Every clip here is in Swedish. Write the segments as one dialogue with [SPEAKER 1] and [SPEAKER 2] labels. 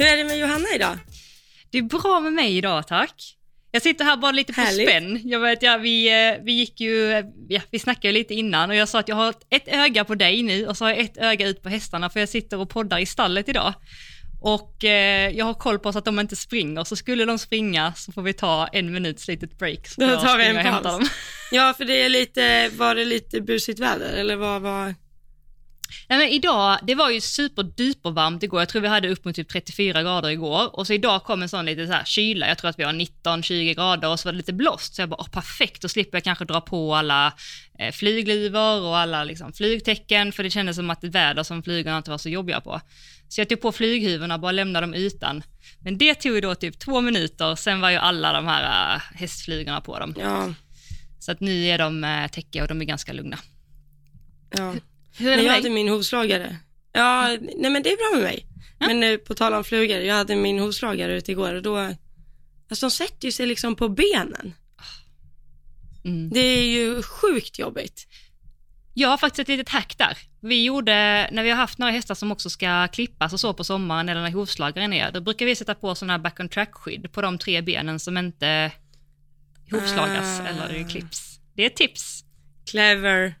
[SPEAKER 1] Hur är det med Johanna idag?
[SPEAKER 2] Det är bra med mig idag, tack. Jag sitter här bara lite på
[SPEAKER 1] Härligt.
[SPEAKER 2] spänn. Jag vet, ja, vi, eh, vi gick ju, ja, vi snackade lite innan och jag sa att jag har ett öga på dig nu och så har jag ett öga ut på hästarna för jag sitter och poddar i stallet idag. Och eh, jag har koll på så att de inte springer, så skulle de springa så får vi ta en minuts litet break. Så
[SPEAKER 1] Då tar vi en paus. Ja, för det är lite, var det lite busigt väder eller vad var?
[SPEAKER 2] Nej, men idag, det var ju superduper varmt igår. Jag tror vi hade upp mot typ 34 grader igår. Och så idag kom en sån lite så här kyla. Jag tror att vi har 19-20 grader och så var det lite blåst. Så jag bara, perfekt, då slipper jag kanske dra på alla eh, flygluvor och alla liksom, flygtecken. För det kändes som att det väder som flygorna inte var så jobbiga på. Så jag tog på flyghuvorna och bara lämnade dem utan. Men det tog ju då typ två minuter, sen var ju alla de här äh, hästflygorna på dem.
[SPEAKER 1] Ja,
[SPEAKER 2] Så att nu är de äh, täckiga och de är ganska lugna.
[SPEAKER 1] ja.
[SPEAKER 2] Hur är det
[SPEAKER 1] jag
[SPEAKER 2] med
[SPEAKER 1] hade
[SPEAKER 2] dig?
[SPEAKER 1] min hovslagare. Ja, nej men det är bra med mig. Men eh, på tal om flugor, jag hade min hovslagare ute igår och då, alltså de sätter ju sig liksom på benen.
[SPEAKER 2] Mm.
[SPEAKER 1] Det är ju sjukt jobbigt.
[SPEAKER 2] Jag har faktiskt ett litet hack där. Vi gjorde, när vi har haft några hästar som också ska klippas och så på sommaren eller när hovslagaren är, då brukar vi sätta på sådana här back on track-skydd på de tre benen som inte hovslagas
[SPEAKER 1] Ah.
[SPEAKER 2] eller klipps. Det är ett tips.
[SPEAKER 1] Clever,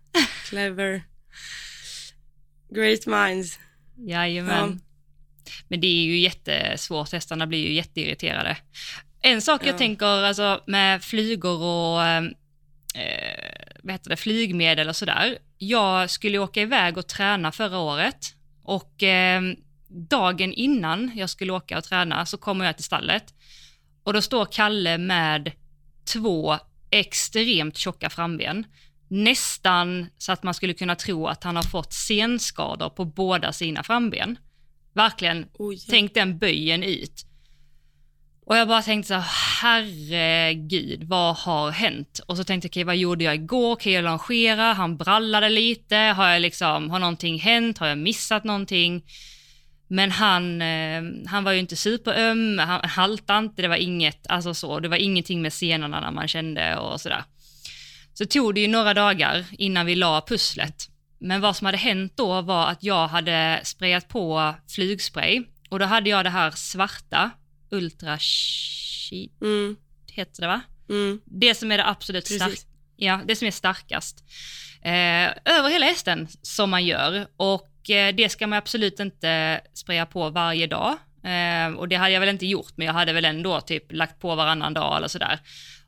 [SPEAKER 1] clever. Great minds.
[SPEAKER 2] Jajamän. Men det är ju jättesvårt, hästarna blir ju jätteirriterade. En sak jag
[SPEAKER 1] Ja.
[SPEAKER 2] tänker alltså, med flygor och eh, vad heter det, flygmedel och sådär. Jag skulle åka iväg och träna förra året och eh, dagen innan jag skulle åka och träna så kommer jag till stallet och då står Kalle med två extremt tjocka framben. Nästan så att man skulle kunna tro att han har fått senskador på båda sina framben. Verkligen,
[SPEAKER 1] Oj.
[SPEAKER 2] tänk den böjen ut. Och jag bara tänkte så här, herregud, vad har hänt? Och så tänkte jag, okej, vad gjorde jag igår? Kan jag longera? Han brallade lite. Har jag liksom, har någonting hänt? Har jag missat någonting? Men han, eh, han var ju inte superöm, han haltade inte, det var inget, alltså så, det var ingenting med senorna när man kände och sådär. Så tog det ju några dagar innan vi la pusslet. Men vad som hade hänt då var att jag hade sprayat på flygspray och då hade jag det här svarta, Ultra Sheet,
[SPEAKER 1] Mm,
[SPEAKER 2] heter det va?
[SPEAKER 1] mm,
[SPEAKER 2] Det som är det absolut starkaste. Ja, det som är starkast. Eh, över hela hästen som man gör och eh, det ska man absolut inte spraya på varje dag. Eh, och det hade jag väl inte gjort, men jag hade väl ändå typ lagt på varannan dag eller sådär.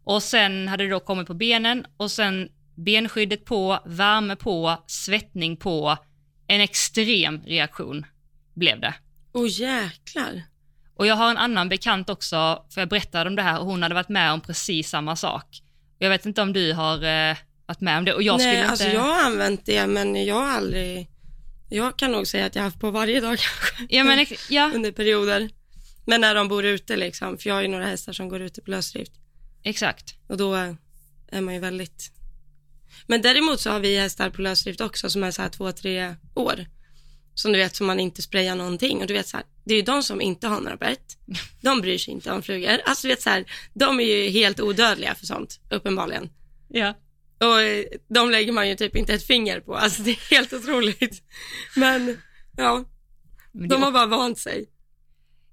[SPEAKER 2] Och sen hade det då kommit på benen och sen benskyddet på, värme på, svettning på. En extrem reaktion blev det.
[SPEAKER 1] Åh jäklar.
[SPEAKER 2] Och jag har en annan bekant också, för jag berättade om det här och hon hade varit med om precis samma sak. Jag vet inte om du har eh, varit med om det och jag
[SPEAKER 1] Nej,
[SPEAKER 2] skulle inte...
[SPEAKER 1] alltså jag har använt det men jag har aldrig, jag kan nog säga att jag har haft på varje dag kanske.
[SPEAKER 2] Ja, men ja,
[SPEAKER 1] Under perioder. Men när de bor ute liksom, för jag har ju några hästar som går ute på lösdrift.
[SPEAKER 2] Exakt.
[SPEAKER 1] Och då är man ju väldigt... Men däremot så har vi hästar på lösdrift också som är så här två, tre år. Som du vet, som man inte sprayar någonting. Och du vet så här, det är ju de som inte har några bett. De bryr sig inte om flugor. Alltså du vet så här, de är ju helt odödliga för sånt, uppenbarligen.
[SPEAKER 2] Ja.
[SPEAKER 1] Och eh, de lägger man ju typ inte ett finger på. Alltså det är helt otroligt. Men ja,
[SPEAKER 2] Men
[SPEAKER 1] de har bara vant sig.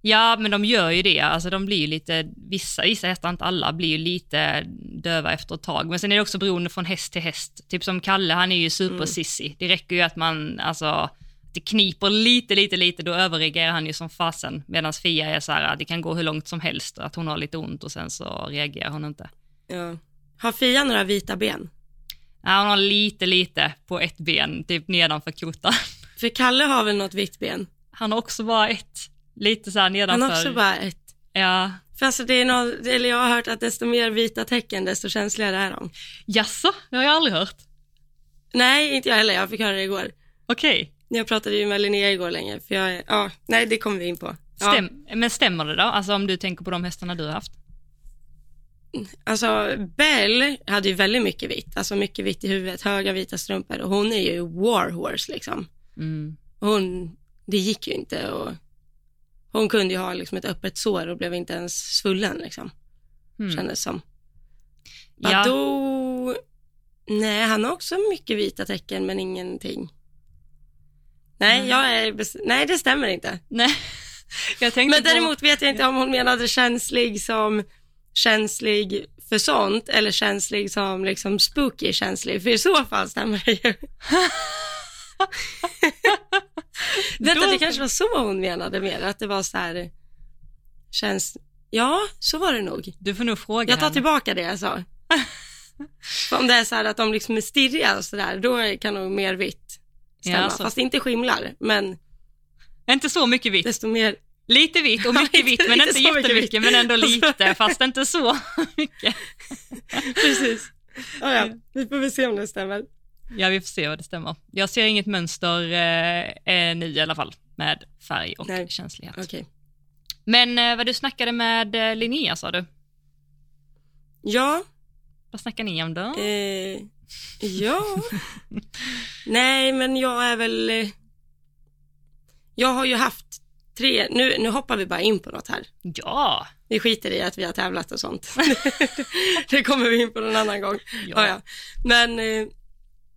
[SPEAKER 2] Ja, men de gör ju det. Alltså de blir ju lite, vissa, vissa hästar, inte alla, blir ju lite döva efter ett tag. Men sen är det också beroende från häst till häst. Typ som Kalle, han är ju supersissy. Det räcker ju att man, alltså, det kniper lite, lite, lite, då överreagerar han ju som fasen. Medan Fia är så här, det kan gå hur långt som helst, att hon har lite ont och sen så reagerar hon inte.
[SPEAKER 1] Ja. Har Fia några vita ben?
[SPEAKER 2] Ja, hon har lite, lite på ett ben, typ nedanför kotan.
[SPEAKER 1] För Kalle har väl något vitt ben?
[SPEAKER 2] Han har också bara ett, lite så här nedanför.
[SPEAKER 1] Har också bara ett.
[SPEAKER 2] Ja.
[SPEAKER 1] För alltså det är något, eller jag har hört att desto mer vita tecken desto känsligare är de.
[SPEAKER 2] Jaså? Det har jag aldrig hört.
[SPEAKER 1] Nej, inte jag heller. Jag fick höra det igår.
[SPEAKER 2] Okej.
[SPEAKER 1] Jag pratade ju med Linnea igår länge, för jag, ja, nej det kommer vi in på. Ja,
[SPEAKER 2] Stäm, Men stämmer det då? Alltså om du tänker på de hästarna du har haft?
[SPEAKER 1] alltså Bell hade ju väldigt mycket vitt, alltså mycket vitt i huvudet, höga vita strumpor och hon är ju warhorse liksom.
[SPEAKER 2] Mm.
[SPEAKER 1] Hon, det gick ju inte och hon kunde ju ha liksom ett öppet sår och blev inte ens svullen liksom,
[SPEAKER 2] Mm.
[SPEAKER 1] kändes som.
[SPEAKER 2] Ja.
[SPEAKER 1] Badoo, nej han har också mycket vita tecken men ingenting. Nej,
[SPEAKER 2] Mm.
[SPEAKER 1] jag är, nej det stämmer inte.
[SPEAKER 2] Nej.
[SPEAKER 1] Men
[SPEAKER 2] på-
[SPEAKER 1] däremot vet jag inte om hon menade känslig som känslig för sånt eller känslig som liksom spooky känslig, för i så fall stämmer det ju. Vänta,
[SPEAKER 2] Då-
[SPEAKER 1] det kanske var så hon menade mer, att det var så här, känns, ja, så var det nog.
[SPEAKER 2] Du får nog fråga
[SPEAKER 1] Jag tar
[SPEAKER 2] henne.
[SPEAKER 1] tillbaka det jag sa. Om det är så här att de liksom är stirriga och sådär, då kan nog mer vitt stämma.
[SPEAKER 2] Ja, så-
[SPEAKER 1] Fast inte skimlar, men
[SPEAKER 2] Inte så mycket vitt.
[SPEAKER 1] desto mer
[SPEAKER 2] Lite vitt och
[SPEAKER 1] Ja,
[SPEAKER 2] mycket
[SPEAKER 1] inte-
[SPEAKER 2] vitt, men
[SPEAKER 1] inte
[SPEAKER 2] inte
[SPEAKER 1] så mycket
[SPEAKER 2] jättemycket, men ändå lite, fast inte så mycket.
[SPEAKER 1] Precis. Ja, ja. Vi får väl se om det stämmer.
[SPEAKER 2] Ja, vi får se vad det stämmer. Jag ser inget mönster eh, eh, nu i alla fall med färg och
[SPEAKER 1] Nej.
[SPEAKER 2] känslighet.
[SPEAKER 1] Okej.
[SPEAKER 2] Men eh, vad du snackade med eh, Linnea sa du?
[SPEAKER 1] Ja,
[SPEAKER 2] Vad snackar ni om då?
[SPEAKER 1] eh, ja. Nej, men jag är väl... eh, Jag har ju haft tre... Nu, nu hoppar vi bara in på något här.
[SPEAKER 2] Ja!
[SPEAKER 1] Vi skiter i att vi har tävlat och sånt. det kommer vi in på någon annan gång. Ja. Ja, Men,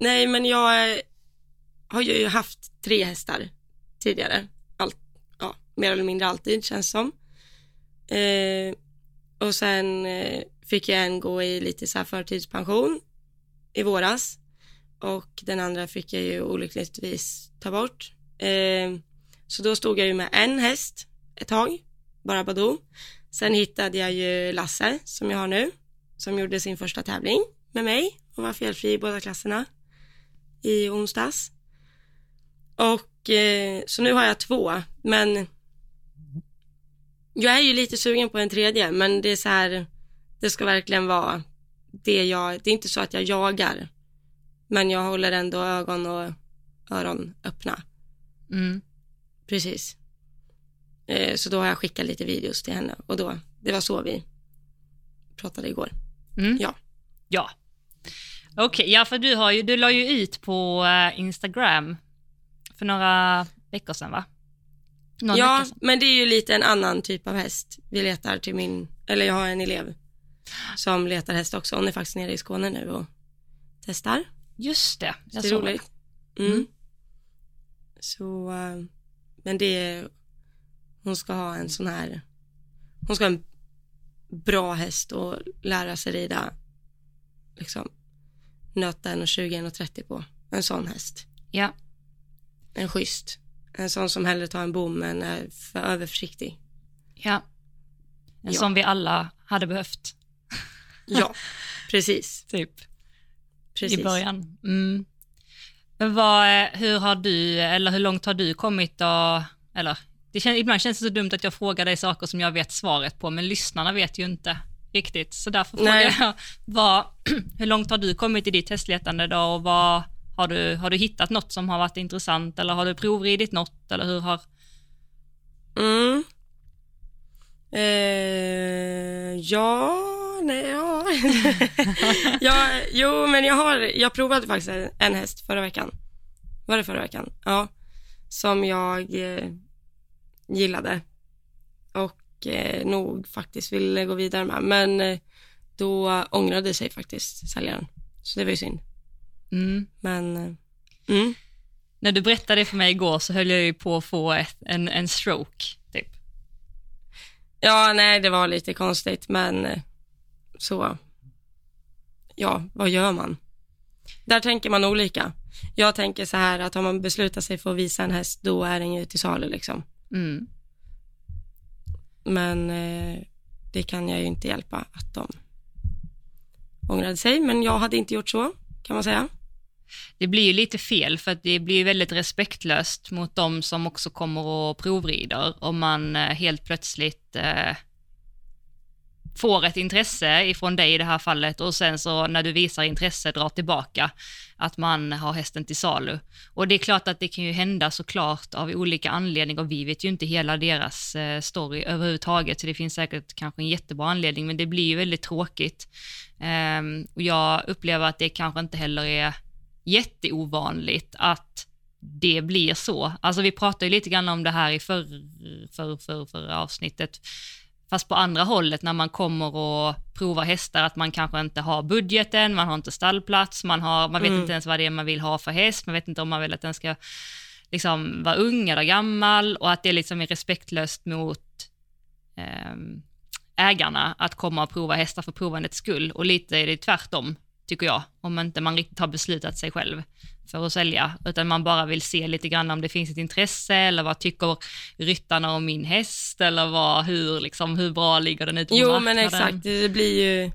[SPEAKER 1] nej, men jag eh, har ju haft tre hästar tidigare. Allt, ja, mer eller mindre alltid känns som. Eh, och sen eh, fick jag en gå i lite så här förtidspension i våras. Och den andra fick jag ju olyckligtvis ta bort. Eh, så då stod jag ju med en häst ett tag, bara Badoo. Sen hittade jag ju Lasse som jag har nu, som gjorde sin första tävling med mig och var felfri i båda klasserna i onsdags. Och eh, så nu har jag två, men jag är ju lite sugen på en tredje, men det är så här, det ska verkligen vara det jag, det är inte så att jag jagar, men jag håller ändå ögon och öron öppna.
[SPEAKER 2] Mm.
[SPEAKER 1] Precis. Eh, så då har jag skickat lite videos till henne och då, det var så vi pratade igår.
[SPEAKER 2] Mm.
[SPEAKER 1] Ja.
[SPEAKER 2] Ja. Okej, ja för du, har ju, du la ju ut på eh, Instagram för några veckor sedan va? Någon
[SPEAKER 1] ja, men det är ju lite en annan typ av häst. Vi letar till min, eller jag har en elev som letar häst också. Hon är faktiskt nere i Skåne nu och testar.
[SPEAKER 2] Just det. Jag
[SPEAKER 1] det är
[SPEAKER 2] såg
[SPEAKER 1] roligt. Mm.
[SPEAKER 2] Mm.
[SPEAKER 1] Så, eh, men det är, hon ska ha en sån här, hon ska ha en bra häst och lära sig rida, liksom, nöta en och 20, en och 30 på. En sån häst.
[SPEAKER 2] Ja.
[SPEAKER 1] En schysst. En sån som hellre tar en bom än är för överförsiktig.
[SPEAKER 2] ja. En
[SPEAKER 1] Ja.
[SPEAKER 2] som vi alla hade behövt,
[SPEAKER 1] Ja, precis.
[SPEAKER 2] typ.
[SPEAKER 1] precis.
[SPEAKER 2] i början. Mm. Vad, eh, hur har du, eller hur långt har du kommit och, eller, det kän, ibland känns det så dumt att jag frågar dig saker som jag vet svaret på, men lyssnarna vet ju inte riktigt. Så därför frågar jag, vad, hur långt har du kommit i ditt testletande då och vad, har du, har du hittat något som har varit intressant eller har du provridit något eller hur har,
[SPEAKER 1] Mm. Eh, ja, nej, ja. ja. Jo, men jag har, jag provade faktiskt en, en häst förra veckan. Var det förra veckan? Ja. Som jag eh, gillade. Och eh, nog faktiskt ville gå vidare med. Men eh, då ångrade sig faktiskt säljaren. Så det var ju synd.
[SPEAKER 2] mm.
[SPEAKER 1] Men, eh, mm.
[SPEAKER 2] När du berättade det för mig igår så höll jag ju på att få ett, en, en stroke, typ.
[SPEAKER 1] Ja, nej, det var lite konstigt, men eh, så, ja, vad gör man? Där tänker man olika. Jag tänker så här att om man beslutar sig för att visa en häst, då är den ju till salu liksom.
[SPEAKER 2] Mm.
[SPEAKER 1] Men eh, det kan jag ju inte hjälpa att de ångrade sig, men jag hade inte gjort så, kan man säga.
[SPEAKER 2] det blir ju lite fel för att det blir väldigt respektlöst mot de som också kommer och provrider om man eh, helt plötsligt eh, får ett intresse ifrån dig i det här fallet och sen så när du visar intresse drar tillbaka att man har hästen till salu. Och det är klart att det kan ju hända såklart av olika anledningar och vi vet ju inte hela deras eh, story överhuvudtaget så det finns säkert kanske en jättebra anledning men det blir ju väldigt tråkigt. Ehm, och jag upplever att det kanske inte heller är jätteovanligt att det blir så. Alltså vi pratade ju lite grann om det här i förr, förr, förr, förra avsnittet, fast på andra hållet när man kommer och provar hästar, att man kanske inte har budgeten, man har inte stallplats, man, har, man vet
[SPEAKER 1] Mm.
[SPEAKER 2] inte ens vad det är man vill ha för häst, man vet inte om man vill att den ska liksom vara ung eller gammal och att det liksom är respektlöst mot eh, ägarna att komma och prova hästar för provandets skull. Och lite är det tvärtom, tycker jag, om inte man riktigt har beslutat sig själv för att sälja, utan man bara vill se lite grann om det finns ett intresse eller vad tycker ryttarna om min häst eller vad, hur, liksom, hur bra ligger den ute på
[SPEAKER 1] Jo
[SPEAKER 2] marknaden?
[SPEAKER 1] men exakt, det blir ju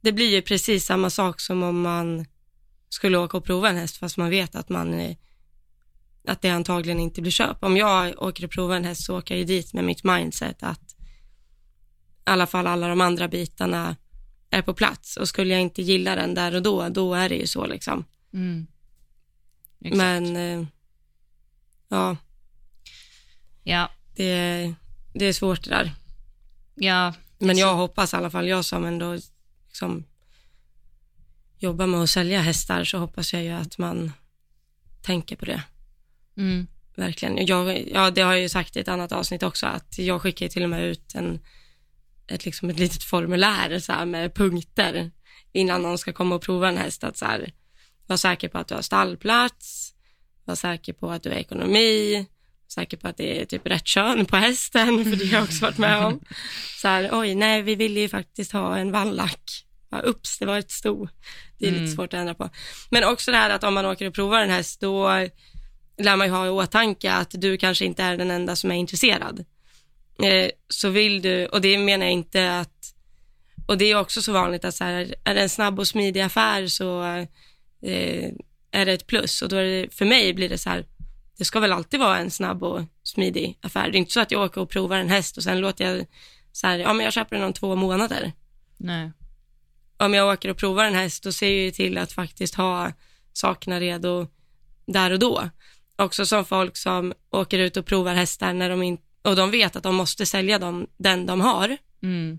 [SPEAKER 1] det blir ju precis samma sak som om man skulle åka och prova en häst fast man vet att man att det antagligen inte blir köp. Om jag åker och provar en häst så åker jag ju dit med mitt mindset att i alla fall alla de andra bitarna är på plats och skulle jag inte gilla den där och då, då är det ju så liksom.
[SPEAKER 2] Mm.
[SPEAKER 1] Men eh, ja,
[SPEAKER 2] Ja,
[SPEAKER 1] det, det är svårt det där.
[SPEAKER 2] ja,
[SPEAKER 1] Men jag hoppas i alla fall, jag som ändå liksom jobbar med att sälja hästar, så hoppas jag ju att man tänker på det.
[SPEAKER 2] mm.
[SPEAKER 1] Verkligen. Jag, ja, det har jag ju sagt i ett annat avsnitt också, att jag skickar till och med ut en, ett, liksom ett litet formulär så här, med punkter innan någon ska komma och prova en häst. Att så här, var säker på att du har stallplats, var säker på att du har ekonomi, var säker på att det är typ rätt kön på hästen, för det har jag också varit med om. Så här, oj, nej, vi ville ju faktiskt ha en vallack. Bara, Ups, det var ett sto. Det är lite
[SPEAKER 2] Mm.
[SPEAKER 1] svårt att ändra på. Men också det här att om man åker och provar en häst, då lär man ju ha i åtanke att du kanske inte är den enda som är intresserad. Eh, så vill du, och det menar jag inte att, och det är också så vanligt att så här, är det en snabb och smidig affär så eh, är det ett plus och då är det, för mig blir det så här, det ska väl alltid vara en snabb och smidig affär. Det är inte så att jag åker och provar en häst och sen låter jag så här, ja men jag köper den om två månader.
[SPEAKER 2] Nej.
[SPEAKER 1] Om jag åker och provar en häst då ser jag ju till att faktiskt ha sakerna redo där och då. Också som folk som åker ut och provar hästar när de in, och de vet att de måste sälja dem, den de har
[SPEAKER 2] Mm.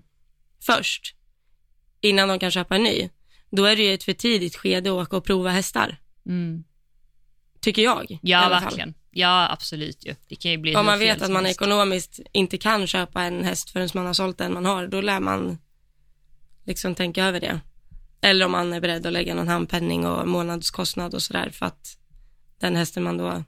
[SPEAKER 1] först innan de kan köpa en ny. Då är det ju ett för tidigt skede att åka och prova hästar,
[SPEAKER 2] Mm.
[SPEAKER 1] tycker jag.
[SPEAKER 2] Ja, verkligen. Ja, absolut ju. Det kan ju bli
[SPEAKER 1] Om man vet att man
[SPEAKER 2] helst.
[SPEAKER 1] ekonomiskt inte kan köpa en häst förrän man har sålt den man har, då lär man liksom tänka över det. Eller om man är beredd att lägga någon handpenning och månadskostnad och sådär för att den hästen man då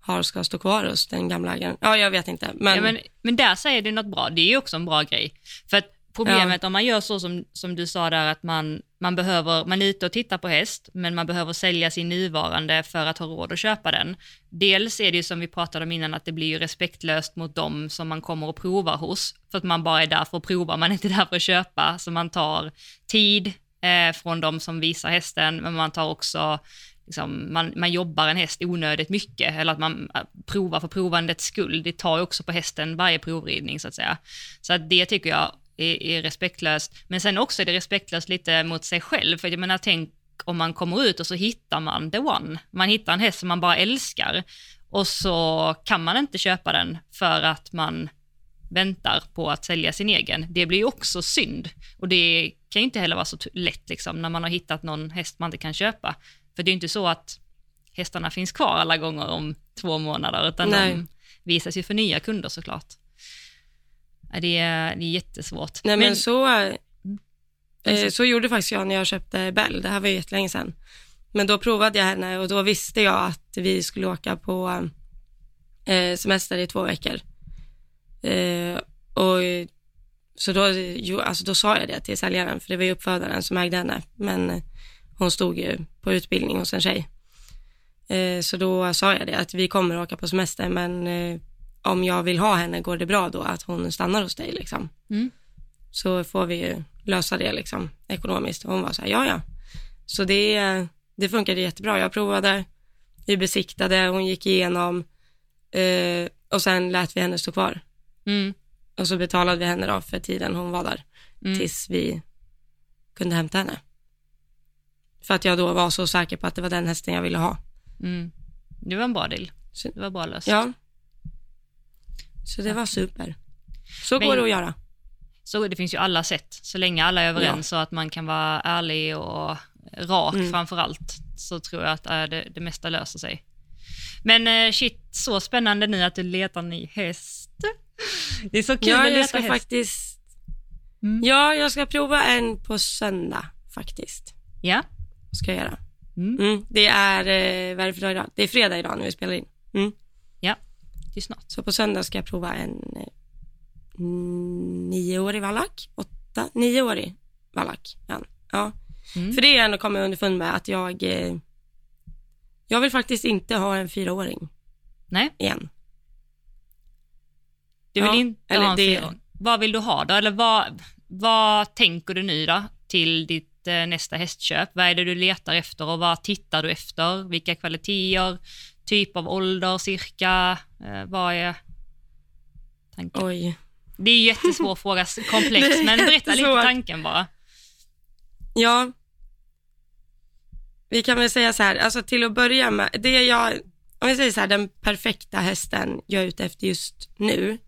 [SPEAKER 1] har ska stå kvar hos den gamla ägaren. Ja, jag vet inte. Men,
[SPEAKER 2] Ja, men, men där säger du något bra, det är ju också en bra grej. För att problemet om man gör så som, som du sa där att man, man behöver, man är ute och tittar på häst, men man behöver sälja sin nuvarande för att ha råd att köpa den. Dels är det ju som vi pratade om innan att det blir ju respektlöst mot dem som man kommer och provar hos, för att man bara är där för att prova, man är inte där för att köpa, så man tar tid eh, från de som visar hästen, men man tar också liksom, man, man jobbar en häst onödigt mycket, eller att man äh, provar för provandets skull. Det tar ju också på hästen varje provridning så att säga. Så att det tycker jag är, är respektlöst. Men sen också är det respektlöst lite mot sig själv, för jag menar tänk om man kommer ut och så hittar man the one. Man hittar en häst som man bara älskar och så kan man inte köpa den för att man väntar på att sälja sin egen. Det blir ju också synd och det kan ju inte heller vara så lätt liksom när man har hittat någon häst man inte kan köpa. För det är ju inte så att hästarna finns kvar alla gånger om två månader, utan
[SPEAKER 1] Nej.
[SPEAKER 2] de visas ju för nya kunder såklart. Det är, det är jättesvårt.
[SPEAKER 1] Nej, men, så, eh,
[SPEAKER 2] Precis.
[SPEAKER 1] så gjorde faktiskt jag när jag köpte Bell. Det här var ju jättelänge sedan. Men då provade jag henne och då visste jag att vi skulle åka på eh, semester i två veckor. Eh, och så då, jo, alltså då sa jag det till säljaren, för det var ju uppfödaren som ägde henne, men hon stod ju på utbildning hos en tjej. Eh, så då sa jag det, att vi kommer åka på semester, men eh, om jag vill ha henne, går det bra då att hon stannar hos dig liksom?
[SPEAKER 2] Mm.
[SPEAKER 1] Så får vi ju lösa det liksom ekonomiskt. Och hon var så här, ja ja. Så det, det funkade jättebra. Jag provade, vi besiktade, hon gick igenom eh, och sen lät vi henne stå kvar.
[SPEAKER 2] Mm.
[SPEAKER 1] Och så betalade vi henne då för tiden hon var där,
[SPEAKER 2] Mm.
[SPEAKER 1] tills vi kunde hämta henne. För att jag då var så säker på att det var den hästen jag ville ha.
[SPEAKER 2] Mm. Det var en bra deal. Det var bra löst.
[SPEAKER 1] Ja. Så det var super. Så
[SPEAKER 2] Men-
[SPEAKER 1] går det att göra.
[SPEAKER 2] Så det finns ju alla sätt, så länge alla är överens så att man kan vara ärlig och rak
[SPEAKER 1] Mm.
[SPEAKER 2] framför allt, så tror jag att äh, det, det mesta löser sig. Men eh, shit, så spännande nu att du letar ny häst. Det är så kul
[SPEAKER 1] Ja,
[SPEAKER 2] att
[SPEAKER 1] jag
[SPEAKER 2] leta
[SPEAKER 1] ska
[SPEAKER 2] häst.
[SPEAKER 1] faktiskt,
[SPEAKER 2] Mm.
[SPEAKER 1] ja, jag ska prova en på söndag faktiskt.
[SPEAKER 2] Ja.
[SPEAKER 1] Ska jag göra.
[SPEAKER 2] Mm.
[SPEAKER 1] Mm, det är, eh, vad är det för dag idag? Det är fredag idag när vi spelar in. Mm.
[SPEAKER 2] Ja, det är snart.
[SPEAKER 1] Så på söndag ska jag prova en eh, nioårig vallack, åtta, nioårig vallack. Ja. ja.
[SPEAKER 2] Mm.
[SPEAKER 1] För det är jag ändå kommit underfund med att jag, eh, jag vill faktiskt inte ha en fyraåring
[SPEAKER 2] Nej,
[SPEAKER 1] igen.
[SPEAKER 2] du vill
[SPEAKER 1] Ja,
[SPEAKER 2] inte
[SPEAKER 1] eller
[SPEAKER 2] ha en
[SPEAKER 1] det-
[SPEAKER 2] fyraåring. Vad vill du ha då? Eller vad, vad tänker du nu då till ditt eh, nästa hästköp? Vad är det du letar efter och vad tittar du efter? Vilka kvaliteter, typ av ålder cirka? Eh, vad är tanken?
[SPEAKER 1] Oj.
[SPEAKER 2] Det är en jättesvår fråga, komplex, men berätta lite tanken bara.
[SPEAKER 1] Ja, vi kan väl säga så här, alltså till att börja med, det jag, om vi säger så här, den perfekta hästen jag är ute efter just nu,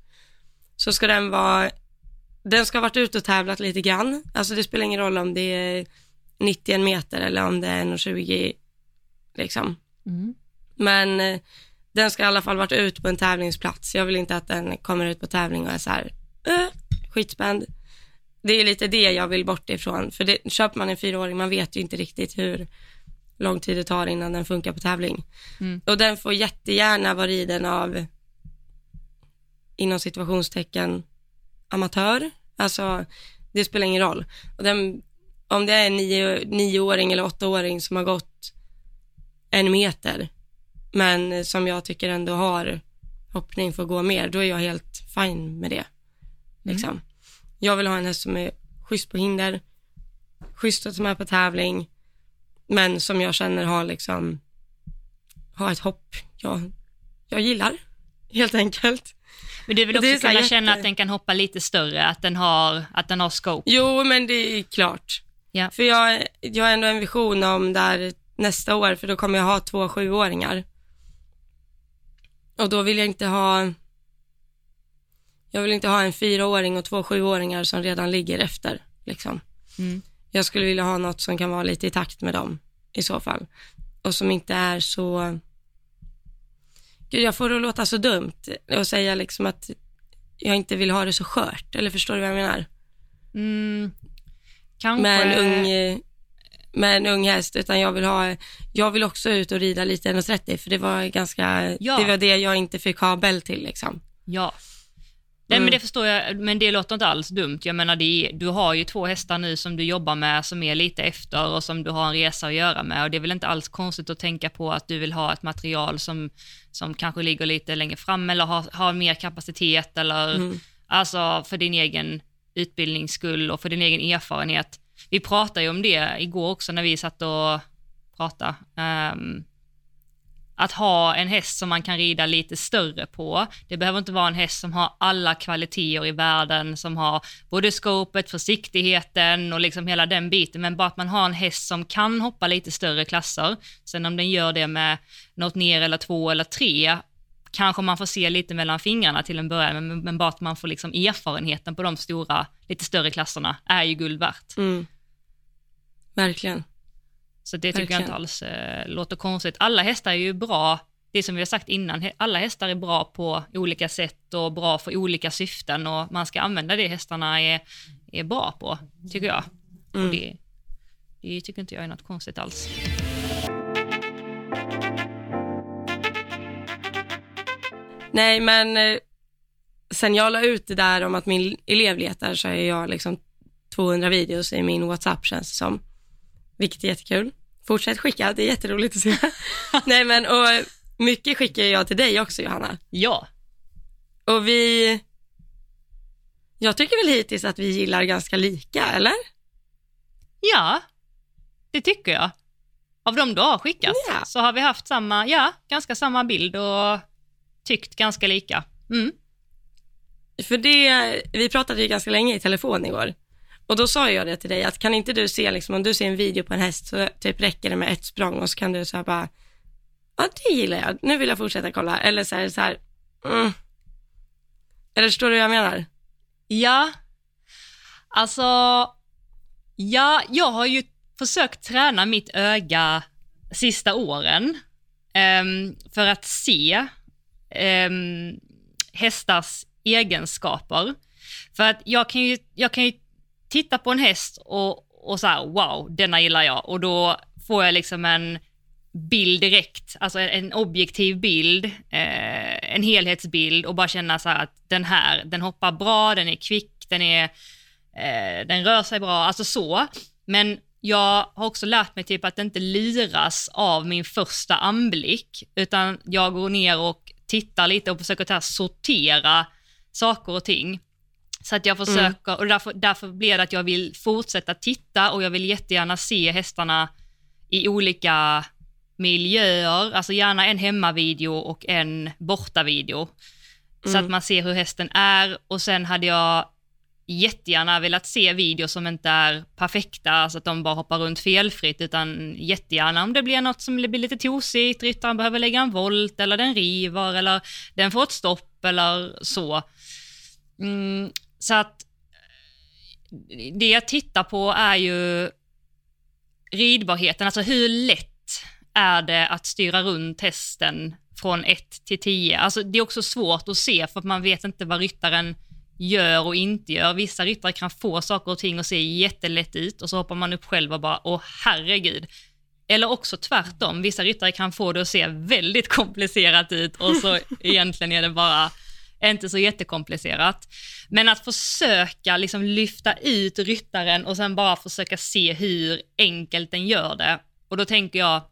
[SPEAKER 1] så ska den vara, den ska ha varit ute och tävlat lite grann, alltså det spelar ingen roll om det är 91 meter eller om det är 1,20 liksom,
[SPEAKER 2] Mm.
[SPEAKER 1] men eh, den ska i alla fall varit ut på en tävlingsplats. Jag vill inte att den kommer ut på tävling och är så här, äh, skitspänd. Det är lite det jag vill bort ifrån, för det, köper man en fyraåring, man vet ju inte riktigt hur lång tid det tar innan den funkar på tävling.
[SPEAKER 2] Mm.
[SPEAKER 1] Och den får jättegärna vara riden av, inom situationstecken, amatör. Alltså, det spelar ingen roll. Och den, om det är en nio, nioåring eller åttaåring som har gått en meter, men som jag tycker ändå har hoppning för att gå mer, då är jag helt fine med det. Liksom. Jag vill ha en häst som är schysst på hinder, schysst att ta med på tävling, men som jag känner har liksom, har ett hopp jag, jag gillar, helt enkelt.
[SPEAKER 2] Men du vill också kunna känna
[SPEAKER 1] jätte-
[SPEAKER 2] att den kan hoppa lite större, att den har, att den har scope.
[SPEAKER 1] Jo, men det är klart.
[SPEAKER 2] Ja.
[SPEAKER 1] För jag, jag har ändå en vision om där nästa år, för då kommer jag ha två sjuåringar. Och då vill jag inte ha, jag vill inte ha en fyraåring och två sjuåringar som redan ligger efter, liksom.
[SPEAKER 2] Mm.
[SPEAKER 1] Jag skulle vilja ha något som kan vara lite i takt med dem i så fall. Och som inte är så... Gud, jag får det att låta så dumt att säga liksom att jag inte vill ha det så skört. Eller förstår du vad jag menar?
[SPEAKER 2] Mm. Kanske...
[SPEAKER 1] Med en ung, med en ung häst, utan jag vill ha... Jag vill också ut och rida lite 1,30 för det var ganska...
[SPEAKER 2] Ja.
[SPEAKER 1] Det var det jag inte fick ha bäll till liksom.
[SPEAKER 2] Ja. Nej,
[SPEAKER 1] Mm.
[SPEAKER 2] men det förstår jag, men det låter inte alls dumt. Jag menar, det du har ju två hästar nu som du jobbar med som är lite efter och som du har en resa att göra med och det är väl inte alls konstigt att tänka på att du vill ha ett material som, som kanske ligger lite längre fram eller har, har mer kapacitet eller
[SPEAKER 1] Mm.
[SPEAKER 2] alltså för din egen utbildnings skull och för din egen erfarenhet. Vi pratade ju om det igår också när vi satt och pratade. Ehm, att ha en häst som man kan rida lite större på. Det behöver inte vara en häst som har alla kvaliteter i världen, som har både skopet, försiktigheten och liksom hela den biten, men bara att man har en häst som kan hoppa lite större klasser. Sen om den gör det med något ner eller två eller tre, kanske man får se lite mellan fingrarna till en början, men, men bara att man får liksom erfarenheten på de stora, lite större klasserna är ju guld värt.
[SPEAKER 1] Mm. Verkligen.
[SPEAKER 2] Så det tycker jag
[SPEAKER 1] Verkligen.
[SPEAKER 2] inte alls eh, låter konstigt. Alla hästar är ju bra, det som vi har sagt innan, alla hästar är bra på olika sätt och bra för olika syften och man ska använda det hästarna är, är bra på, tycker jag.
[SPEAKER 1] Mm.
[SPEAKER 2] Och det, det tycker inte jag är något konstigt alls.
[SPEAKER 1] Nej, men eh, sen jag la ut det där om att min elev letar så är jag liksom 200 videos i min WhatsApp känns det som. Vilket är jättekul. Fortsätt skicka, det är jätteroligt att se. Nej men och mycket skickar jag till dig också Johanna.
[SPEAKER 2] Ja,
[SPEAKER 1] Och vi, jag tycker väl hittills att vi gillar ganska lika, eller?
[SPEAKER 2] ja, det tycker jag. Av de du har skickat
[SPEAKER 1] Ja.
[SPEAKER 2] så har vi haft samma, ja, ganska samma bild och tyckt ganska lika. Mm.
[SPEAKER 1] För det, vi pratade ju ganska länge i telefon igår. Och då sa jag det till dig att kan inte du se, liksom, om du ser en video på en häst så typ räcker det med ett språng och så kan du säga bara, ja det gillar jag, nu vill jag fortsätta kolla. Eller så här, så här mm. Eller förstår du vad jag menar?
[SPEAKER 2] Ja, alltså, ja, jag har ju försökt träna mitt öga sista åren um, för att se um, hästars egenskaper. För att jag kan ju, jag kan ju titta på en häst och, och så här, wow, denna gillar jag och då får jag liksom en bild direkt, alltså en, en objektiv bild, eh, en helhetsbild och bara känna så här att den här, den hoppar bra, den är kvick, den, är, eh, den rör sig bra, alltså så. Men jag har också lärt mig typ att inte liras av min första anblick, utan jag går ner och tittar lite och försöker sortera saker och ting. Så att jag försöker, mm. och därför, därför blir det att jag vill fortsätta titta och jag vill jättegärna se hästarna i olika miljöer, alltså gärna en hemmavideo och en bortavideo. Mm. Så att mm. man ser hur hästen är och sen hade jag jättegärna velat se videos som inte är perfekta, alltså att de bara hoppar runt felfritt, utan jättegärna om det blir något som blir lite tosigt, ryttaren behöver lägga en volt eller den river eller den får ett stopp eller så. Mm, så att eh, det jag tittar på är ju ridbarheten, alltså hur lätt är det att styra runt hästen från 1 till 10? Alltså det är också svårt att se för att man vet inte vad ryttaren gör och inte gör. Vissa ryttare kan få saker och ting att se jättelätt ut och så hoppar man upp själv och bara, åh herregud. Eller också tvärtom, vissa ryttare kan få det att se väldigt komplicerat ut och så egentligen är det bara inte så jättekomplicerat. Men att försöka liksom lyfta ut ryttaren och sen bara försöka se hur enkelt den gör det. Och då tänker jag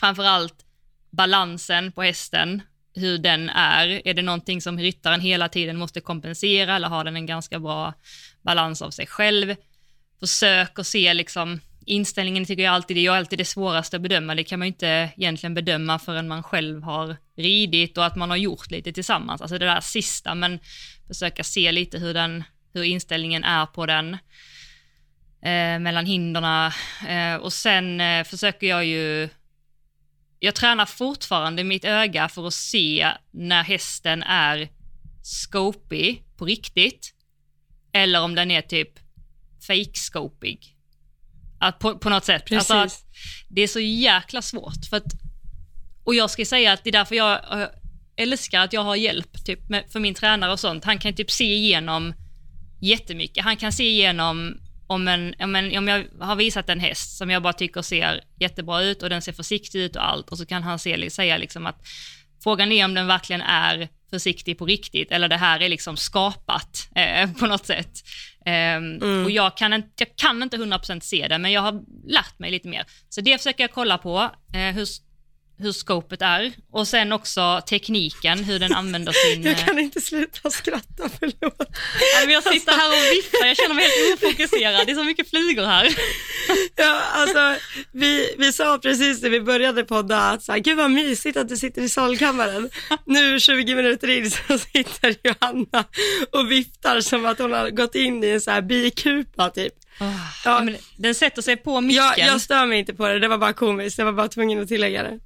[SPEAKER 2] framförallt balansen på hästen, hur den är. Är det någonting som ryttaren hela tiden måste kompensera eller har den en ganska bra balans av sig själv? Försök att se liksom inställningen tycker jag alltid, det är alltid det svåraste att bedöma. Det kan man ju inte egentligen bedöma förrän man själv har ridit och att man har gjort lite tillsammans. Alltså det där sista, men försöka se lite hur, den, hur inställningen är på den eh, mellan hinderna. Eh, och sen eh, försöker jag ju jag tränar fortfarande mitt öga för att se när hästen är scopig på riktigt eller om den är typ fake-scopig. Att på, på något sätt. Alltså att det är så jäkla svårt. För att, och jag ska säga att det är därför jag älskar att jag har hjälp typ, med, för min tränare och sånt. Han kan typ se igenom jättemycket. Han kan se igenom om, en, om, en, om jag har visat en häst som jag bara tycker ser jättebra ut och den ser försiktig ut och allt och så kan han se, säga liksom att frågan är om den verkligen är försiktig på riktigt eller det här är liksom skapat eh, på något sätt. Eh, mm. Och jag kan, inte, jag kan inte 100% se det, men jag har lärt mig lite mer. Så det försöker jag kolla på, eh, hur hur scopet är och sen också tekniken, hur den använder sin...
[SPEAKER 1] Jag kan inte sluta skratta, förlåt.
[SPEAKER 2] Ja, jag sitter här och viffar, jag känner mig helt ofokuserad, det är så mycket flygor här.
[SPEAKER 1] Ja, alltså, vi, vi sa precis när vi började podda att så här, gud vad mysigt att du sitter i solkammaren. Nu 20 minuter in så sitter Johanna och viftar som att hon har gått in i en så här bikupa typ.
[SPEAKER 2] Oh, ja. den sätter sig på micken.
[SPEAKER 1] Jag, jag stör mig inte på det, det var bara komiskt, jag var bara tvungen att tillägga det.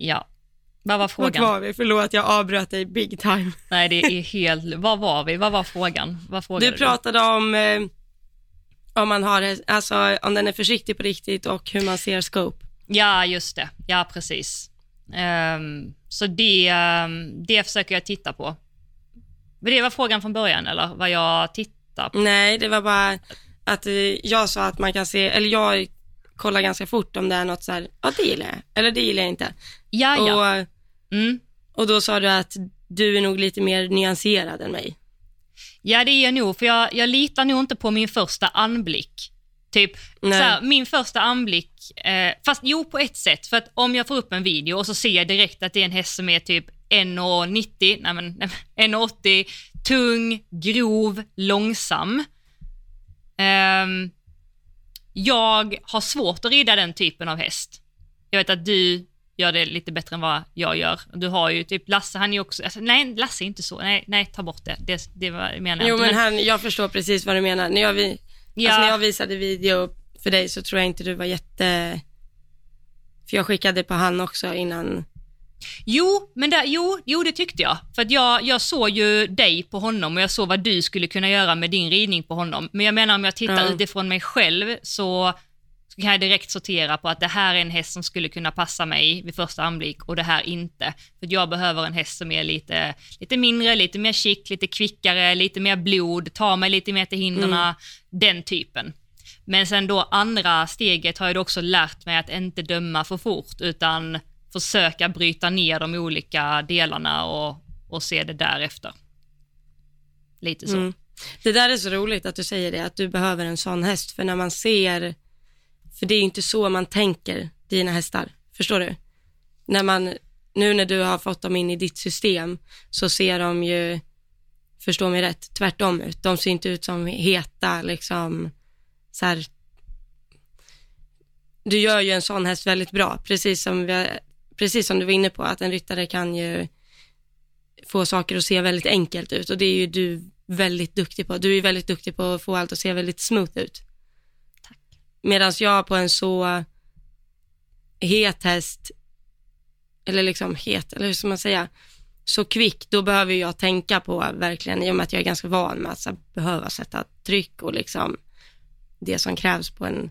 [SPEAKER 2] Ja. Vad var frågan?
[SPEAKER 1] Vart var vi? Förlåt, jag avbröt dig big time.
[SPEAKER 2] Nej, det är helt... Vad var vi? Vad var frågan? Vad
[SPEAKER 1] du pratade du? om eh, om man har, alltså om den är försiktig på riktigt och hur man ser scope.
[SPEAKER 2] Ja, just det. Ja, precis. Um, så det, um, det försöker jag titta på. Men det var frågan från början, eller vad jag tittar på?
[SPEAKER 1] Nej, det var bara att eh, jag sa att man kan se, eller jag kollar ganska fort om det är något så här, ja det gillar jag, eller det gillar jag inte.
[SPEAKER 2] Ja, ja.
[SPEAKER 1] Och, mm. och då sa du att du är nog lite mer nyanserad än mig.
[SPEAKER 2] Ja, det är jag nog, för jag, jag litar nog inte på min första anblick. Typ, såhär, min första anblick, eh, fast jo på ett sätt, för att om jag får upp en video och så ser jag direkt att det är en häst som är typ 1,90, nej men 1,80, tung, grov, långsam. Um, jag har svårt att rida den typen av häst. Jag vet att du gör det lite bättre än vad jag gör. Du har ju typ Lasse, han är ju också, alltså, nej Lasse är inte så, nej, nej ta bort det, det, det var, menar
[SPEAKER 1] jag Jo men han, jag förstår precis vad du menar. När jag, vi, ja. alltså, när jag visade video för dig så tror jag inte du var jätte, för jag skickade på han också innan
[SPEAKER 2] Jo, men där, jo, jo, det tyckte jag. För att jag, jag såg ju dig på honom och jag såg vad du skulle kunna göra med din ridning på honom. Men jag menar om jag tittar mm. utifrån mig själv så kan jag direkt sortera på att det här är en häst som skulle kunna passa mig vid första anblick och det här inte. För jag behöver en häst som är lite, lite mindre, lite mer chic, lite kvickare, lite mer blod, tar mig lite mer till hinderna, mm. den typen. Men sen då andra steget har jag då också lärt mig att inte döma för fort, utan försöka bryta ner de olika delarna och, och se det därefter. Lite så.
[SPEAKER 1] Mm. Det där är så roligt att du säger det, att du behöver en sån häst, för när man ser, för det är inte så man tänker dina hästar, förstår du? När man, nu när du har fått dem in i ditt system, så ser de ju, förstå mig rätt, tvärtom ut. De ser inte ut som heta, liksom, så här, du gör ju en sån häst väldigt bra, precis som, vi, precis som du var inne på, att en ryttare kan ju få saker att se väldigt enkelt ut och det är ju du väldigt duktig på. Du är väldigt duktig på att få allt att se väldigt smooth ut. Medan jag på en så het häst, eller liksom het, eller hur ska man säga, så kvick, då behöver jag tänka på verkligen, i och med att jag är ganska van med att så, behöva sätta tryck och liksom det som krävs på en,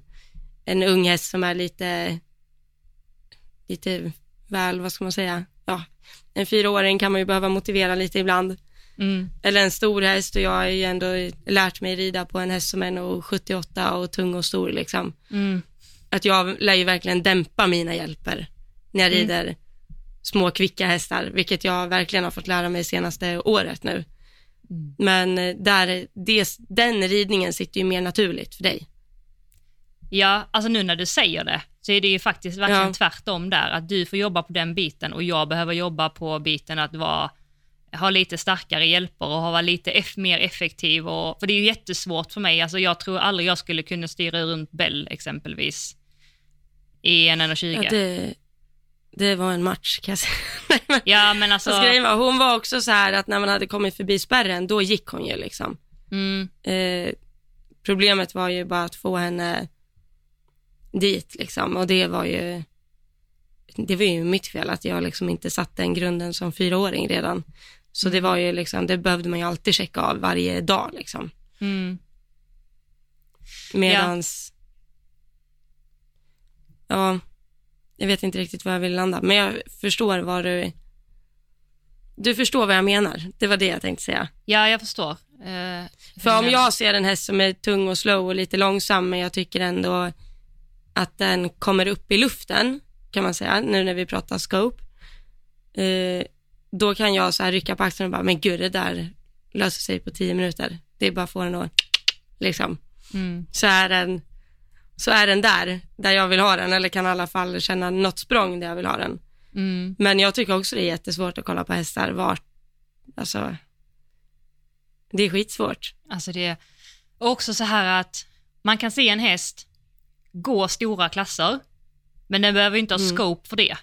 [SPEAKER 1] en ung häst som är lite, lite väl, vad ska man säga, ja, en fyraåring kan man ju behöva motivera lite ibland.
[SPEAKER 2] Mm.
[SPEAKER 1] Eller en stor häst och jag har ju ändå lärt mig rida på en häst som är nog 78 och tung och stor liksom.
[SPEAKER 2] Mm.
[SPEAKER 1] Att jag lär ju verkligen dämpa mina hjälper när jag
[SPEAKER 2] Mm.
[SPEAKER 1] rider små kvicka hästar, vilket jag verkligen har fått lära mig senaste året nu.
[SPEAKER 2] Mm.
[SPEAKER 1] Men eh, där, det, den ridningen sitter ju mer naturligt för dig.
[SPEAKER 2] Ja, alltså nu när du säger det så är det ju faktiskt verkligen
[SPEAKER 1] Ja.
[SPEAKER 2] tvärtom där, att du får jobba på den biten och jag behöver jobba på biten att vara, ha lite starkare hjälper och vara lite eff, mer effektiv. Och, för det är ju jättesvårt för mig, alltså jag tror aldrig jag skulle kunna styra runt Bell exempelvis i en 1,20.
[SPEAKER 1] Ja, det, det var en match kan jag säga. Nej, men,
[SPEAKER 2] Ja, men alltså,
[SPEAKER 1] var, hon var också så här att när man hade kommit förbi spärren, då gick hon ju liksom.
[SPEAKER 2] mm,
[SPEAKER 1] Eh, problemet var ju bara att få henne dit liksom och det var ju, det var ju mitt fel att jag liksom inte satte den grunden som fyraåring redan. Så det var ju liksom, det behövde man ju alltid checka av varje dag liksom.
[SPEAKER 2] mm,
[SPEAKER 1] Medans, ja, jag vet inte riktigt var jag vill landa, men jag förstår vad du, du förstår vad jag menar. Det var det jag tänkte säga.
[SPEAKER 2] ja, jag förstår. Eh,
[SPEAKER 1] För om jag ser en häst som är tung och slow och lite långsam, men jag tycker ändå att den kommer upp i luften, kan man säga, nu när vi pratar scope, eh, då kan jag så här rycka på axeln och bara, men gud, det där löser sig på tio minuter. Det är bara att få den att, liksom,
[SPEAKER 2] Mm,
[SPEAKER 1] så är den, så är den där, där jag vill ha den, eller kan i alla fall känna något språng där jag vill ha den.
[SPEAKER 2] mm,
[SPEAKER 1] Men jag tycker också det är jättesvårt att kolla på hästar, vart, alltså, det är skitsvårt.
[SPEAKER 2] Alltså det är också så här att man kan se en häst gå stora klasser, men den behöver inte ha
[SPEAKER 1] Mm.
[SPEAKER 2] scope för det.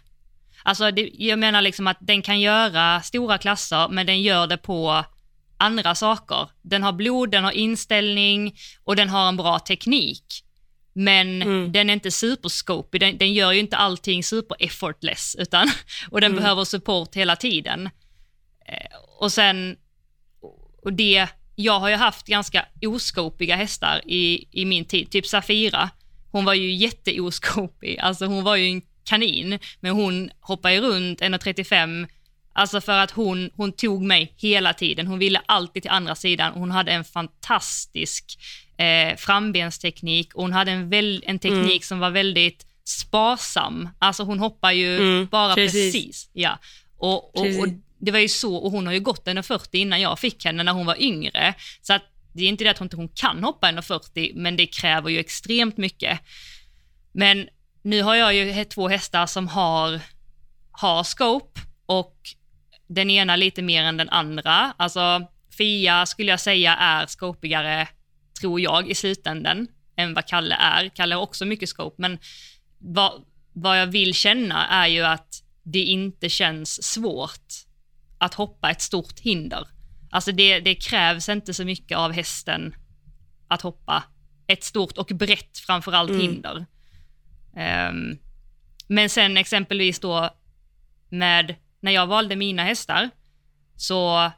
[SPEAKER 2] Alltså det, jag menar liksom att den kan göra stora klasser, men den gör det på andra saker. Den har blod, den har inställning och den har en bra teknik. Men
[SPEAKER 1] Mm.
[SPEAKER 2] den är inte superscopig, den, den gör ju inte allting super effortless, utan, och den
[SPEAKER 1] Mm.
[SPEAKER 2] behöver support hela tiden. Eh, och sen, och det, jag har ju haft ganska oskopiga hästar i, i min tid, typ Safira. Hon var ju jätteoskopig, alltså hon var ju en kanin, men hon hoppade ju runt 1,35 Alltså för att hon, hon tog mig hela tiden. Hon ville alltid till andra sidan. Hon hade en fantastisk eh, frambensteknik och hon hade en, väl, en teknik
[SPEAKER 1] Mm.
[SPEAKER 2] som var väldigt sparsam. Alltså hon hoppar ju
[SPEAKER 1] Mm,
[SPEAKER 2] bara
[SPEAKER 1] precis.
[SPEAKER 2] precis. Ja. Och, och, och
[SPEAKER 1] Precis.
[SPEAKER 2] det var ju så, och hon har ju gått 1,40 innan jag fick henne när hon var yngre. Så att det är inte det att hon inte hon kan hoppa 1,40 men det kräver ju extremt mycket. Men nu har jag ju två hästar som har, har scope och den ena lite mer än den andra. Alltså Fia skulle jag säga är scopigare, tror jag, i slutändan än vad Kalle är. Kalle har också mycket scope, men vad, vad jag vill känna är ju att det inte känns svårt att hoppa ett stort hinder. Alltså det, det krävs inte så mycket av hästen att hoppa ett stort och brett framförallt
[SPEAKER 1] Mm.
[SPEAKER 2] hinder. Um, men sen exempelvis då med, när jag valde mina hästar, så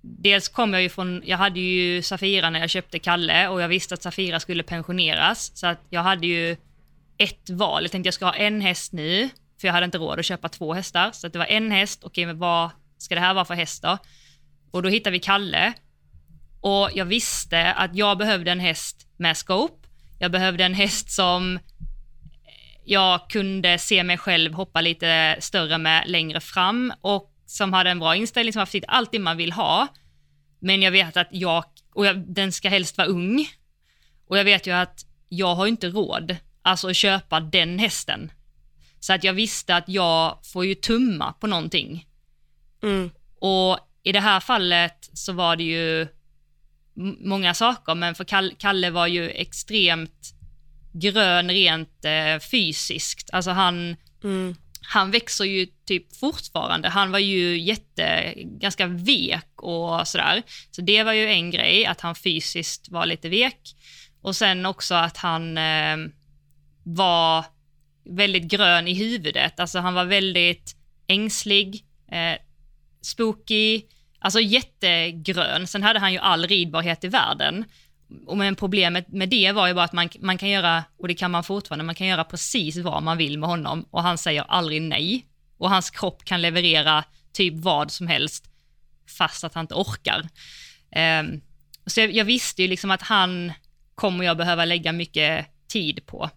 [SPEAKER 2] dels kom jag ju från, jag hade ju Safira när jag köpte Kalle och jag visste att Safira skulle pensioneras, så att jag hade ju ett val. Jag tänkte jag ska ha en häst nu, för jag hade inte råd att köpa två hästar, så att det var en häst, okej men vad ska det här vara för häst då? Och då hittade vi Kalle och jag visste att jag behövde en häst med scope. Jag behövde en häst som jag kunde se mig själv hoppa lite större med längre fram och som hade en bra inställning, som har haft allt det man vill ha. Men jag vet att jag, och jag, den ska helst vara ung. Och jag vet ju att jag har inte råd, alltså att köpa den hästen. Så att jag visste att jag får ju tumma på någonting.
[SPEAKER 1] Mm.
[SPEAKER 2] Och i det här fallet så var det ju många saker, men för Kalle var ju extremt grön rent eh, fysiskt. Alltså han,
[SPEAKER 1] Mm.
[SPEAKER 2] han växer ju typ fortfarande. Han var ju jätte, ganska vek och sådär. Så det var ju en grej, att han fysiskt var lite vek. Och sen också att han eh, var väldigt grön i huvudet. Alltså han var väldigt ängslig, eh, spooky, alltså jättegrön. Sen hade han ju all ridbarhet i världen. Och men problemet med det var ju bara att man, man kan göra, och det kan man fortfarande, man kan göra precis vad man vill med honom och han säger aldrig nej. Och hans kropp kan leverera typ vad som helst fast att han inte orkar. Um, så jag, jag visste ju liksom att han kommer jag behöva lägga mycket tid på.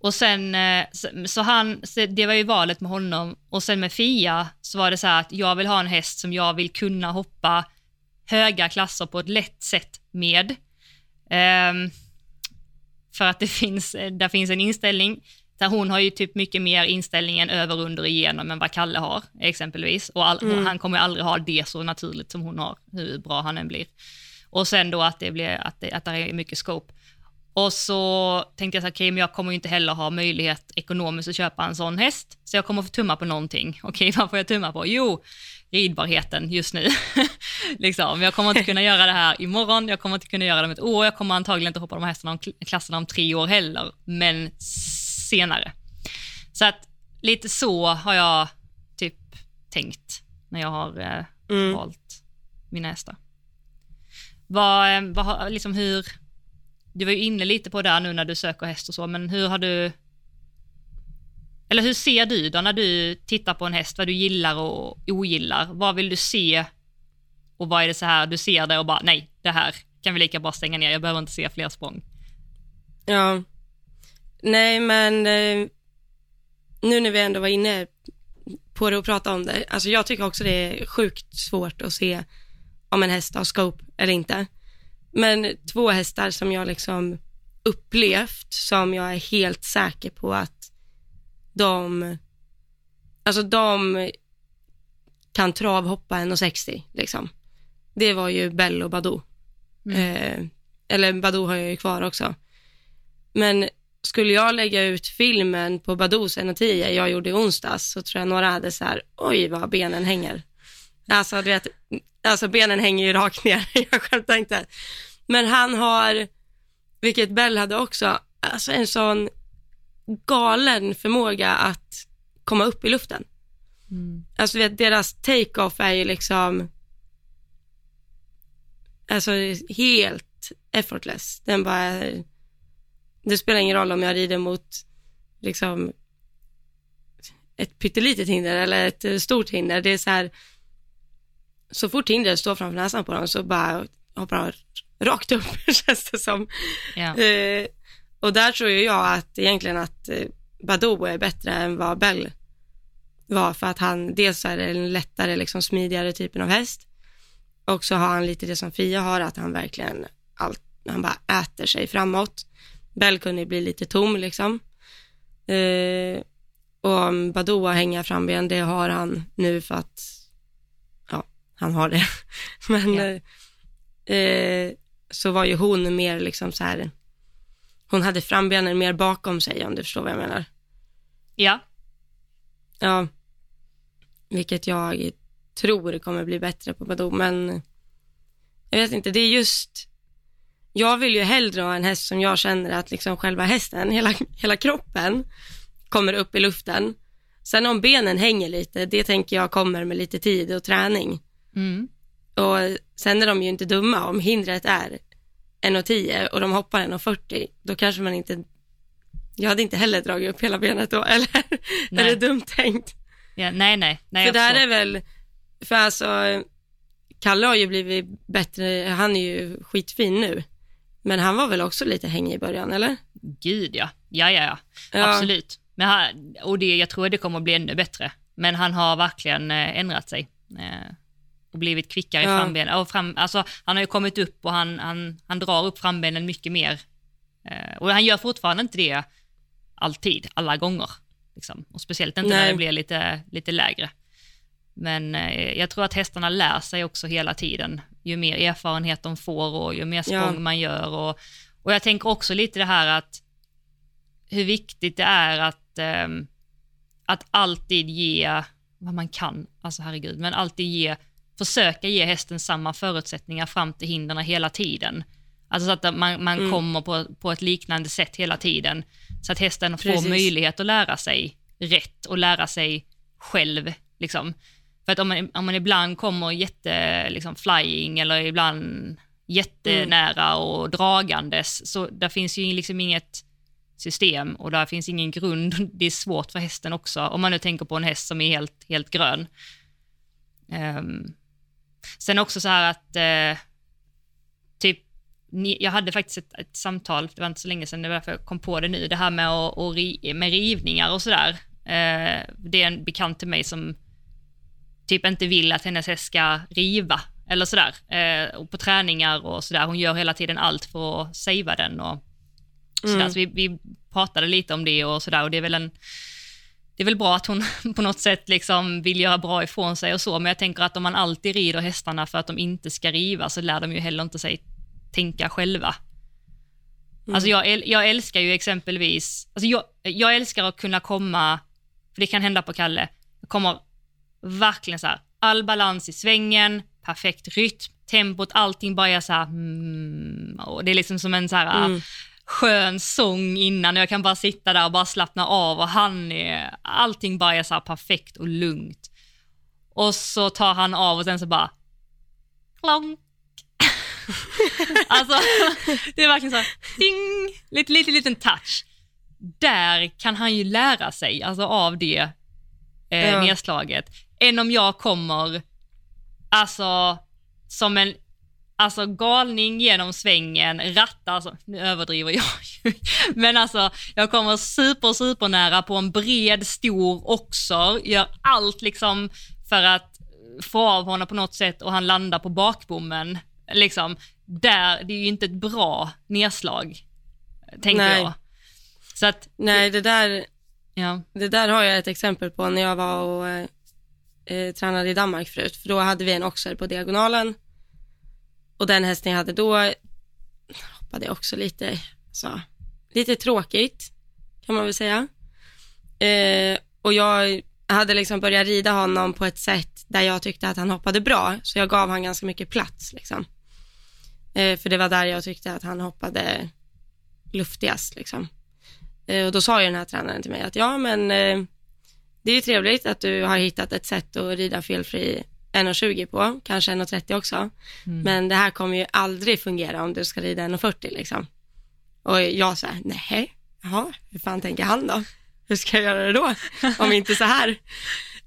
[SPEAKER 2] Och sen, eh, så, så han, så det var ju valet med honom och sen med Fia så var det så här att jag vill ha en häst som jag vill kunna hoppa höga klasser på ett lätt sätt med. Ehm, för att det finns, där finns en inställning, där hon har ju typ mycket mer inställningen över, under, igenom än vad Kalle har exempelvis. Och all,
[SPEAKER 1] Mm.
[SPEAKER 2] han kommer aldrig ha det så naturligt som hon har, hur bra han än blir. Och sen då att det blir, att det, att det är mycket scope. Och så tänkte jag så här, okej, men jag kommer ju inte heller ha möjlighet ekonomiskt att köpa en sån häst, så jag kommer få tumma på någonting. Okej, vad får jag tumma på? Jo, ridbarheten just nu. liksom. Jag kommer inte kunna göra det här imorgon, jag kommer inte kunna göra det om ett år, jag kommer antagligen inte hoppa de här hästarna om, klasserna om tre år heller, men senare. Så att lite så har jag typ tänkt när jag har eh,
[SPEAKER 1] Mm.
[SPEAKER 2] valt mina hästar. Vad, eh, vad, liksom hur, du var ju inne lite på det här nu när du söker häst och så, men hur har du, eller hur ser du då när du tittar på en häst, vad du gillar och ogillar? Vad vill du se och vad är det så här, du ser det och bara nej, det här kan vi lika bra stänga ner, jag behöver inte se fler språng.
[SPEAKER 1] Ja. Nej, men eh, nu när vi ändå var inne på det och pratade om det, alltså jag tycker också det är sjukt svårt att se om en häst har scope eller inte. Men två hästar som jag liksom upplevt, som jag är helt säker på att de, alltså de kan travhoppa 1,60 liksom. Det var ju Bell och Badou. Eh, eller Badou har jag ju kvar också. Men skulle jag lägga ut filmen på Badous 1.10 jag gjorde i onsdags så tror jag några hade så här, oj vad benen hänger. Alltså du vet, alltså benen hänger ju rakt ner, jag skämtar inte. Men han har, vilket Bell hade också, alltså en sån galen förmåga att komma upp i luften.
[SPEAKER 2] Mm.
[SPEAKER 1] Alltså vet, deras take-off är ju liksom, alltså helt effortless. Den bara, det spelar ingen roll om jag rider mot liksom ett pyttelitet hinder eller ett eh, stort hinder. Det är så här, så fort hindret står framför näsan på dem så bara hoppar de rakt upp känns det som.
[SPEAKER 2] Ja.
[SPEAKER 1] Eh, och där tror jag att egentligen att eh, Badou är bättre än vad Bell var för att han, dels är en lättare, liksom smidigare typen av häst och så har han lite det som Fia har, att han verkligen, allt, han bara äter sig framåt. Bell kunde bli lite tom liksom. Eh, och har hänga framben, det har han nu för att, ja, han har det. Men
[SPEAKER 2] Ja.
[SPEAKER 1] eh, eh, så var ju hon mer liksom så här, hon hade frambenen mer bakom sig om du förstår vad jag menar.
[SPEAKER 2] ja.
[SPEAKER 1] Ja, vilket jag tror kommer bli bättre på Badoo, men jag vet inte, det är just, jag vill ju hellre ha en häst som jag känner att liksom själva hästen, hela, hela kroppen kommer upp i luften. Sen om benen hänger lite, det tänker jag kommer med lite tid och träning.
[SPEAKER 2] Mm.
[SPEAKER 1] Och sen är de ju inte dumma, om hindret är 1,10 och de hoppar 1,40, då kanske man inte, jag hade inte heller dragit upp hela benet då, eller? är det dumt tänkt?
[SPEAKER 2] ja. Nej, nej. nej
[SPEAKER 1] För det här är väl, för alltså, Kalle har ju blivit bättre, han är ju skitfin nu. Men han var väl också lite hängig i början, eller?
[SPEAKER 2] Gud ja, ja ja, ja.
[SPEAKER 1] Ja.
[SPEAKER 2] absolut. Men han, och det, jag tror det kommer att bli ännu bättre. Men han har verkligen eh, ändrat sig. Eh, och blivit kvickare
[SPEAKER 1] Ja.
[SPEAKER 2] i frambenen. Och fram, alltså, han har ju kommit upp och han, han, han drar upp frambenen mycket mer. Eh, och han gör fortfarande inte det alltid, alla gånger. Liksom. Och speciellt inte när
[SPEAKER 1] Nej.
[SPEAKER 2] det blir lite, lite lägre. Men eh, jag tror att hästarna lär sig också hela tiden. Ju mer erfarenhet de får och ju mer språng
[SPEAKER 1] Ja.
[SPEAKER 2] man gör. Och, och jag tänker också lite det här att hur viktigt det är att, ehm, att alltid ge vad man kan, alltså herregud, men alltid ge, försöka ge hästen samma förutsättningar fram till hindren hela tiden. Alltså så att man, man
[SPEAKER 1] Mm.
[SPEAKER 2] kommer på, på ett liknande sätt hela tiden. Så att hästen får
[SPEAKER 1] Precis.
[SPEAKER 2] möjlighet att lära sig rätt och lära sig själv. Liksom. För att om man, om man ibland kommer jätte, liksom, flying eller ibland jättenära och dragandes, så där finns ju liksom inget system och där finns ingen grund. Det är svårt för hästen också, om man nu tänker på en häst som är helt, helt grön. Ehm, sen också så här att, eh, typ, jag hade faktiskt ett, ett samtal, det var inte så länge sedan, det var därför jag kom på det nu, det här med, att ri, med rivningar och sådär. Eh, det är en bekant till mig som typ inte vill att hennes häst ska riva eller sådär. Eh, och på träningar och sådär. Hon gör hela tiden allt för att savea den och sådär.
[SPEAKER 1] Mm.
[SPEAKER 2] Så vi, vi pratade lite om det och sådär och det är väl en det är väl bra att hon på något sätt liksom vill göra bra ifrån sig och så, men jag tänker att om man alltid rider hästarna för att de inte ska riva så lär de ju heller inte sig tänka själva.
[SPEAKER 1] Mm.
[SPEAKER 2] Alltså jag, jag älskar ju exempelvis, alltså jag, jag älskar att kunna komma, för det kan hända på Kalle, jag kommer verkligen så här, all balans i svängen, perfekt rytm, tempot, allting bara är så här, mm, och det är liksom som en så här
[SPEAKER 1] Mm.
[SPEAKER 2] skön sång innan och jag kan bara sitta där och bara slappna av och han är, allting bara är så här perfekt och lugnt. Och så tar han av och sen så bara, klonk. alltså, det är verkligen så här, ding, lite, lite liten touch. Där kan han ju lära sig, alltså av det eh,
[SPEAKER 1] Ja.
[SPEAKER 2] nedslaget, än om jag kommer, alltså, som en alltså galning genom svängen, rattar, alltså, nu överdriver jag ju, men alltså jag kommer super, super nära på en bred, stor oxer, gör allt liksom för att få av honom på något sätt och han landar på bakbommen. Liksom, där, det är ju inte ett bra nedslag, tänker
[SPEAKER 1] Nej.
[SPEAKER 2] jag. Så att,
[SPEAKER 1] Nej, det där,
[SPEAKER 2] ja.
[SPEAKER 1] det där har jag ett exempel på när jag var och eh, tränade i Danmark förut. För då hade vi en oxer på diagonalen. Och den hästen jag hade då hoppade jag också lite, så, lite tråkigt kan man väl säga. Eh, och jag hade liksom börjat rida honom på ett sätt där jag tyckte att han hoppade bra. Så jag gav han ganska mycket plats liksom. Eh, för det var där jag tyckte att han hoppade luftigast liksom. Eh, och då sa ju den här tränaren till mig att ja men eh, det är ju trevligt att du har hittat ett sätt att rida felfri 1,20 på, kanske 1,30 också.
[SPEAKER 2] Mm.
[SPEAKER 1] Men det här kommer ju aldrig fungera om du ska rida 1,40 liksom. Och jag sa, nej, jaha, hur fan tänker han då? Hur ska jag göra det då? Om inte så här.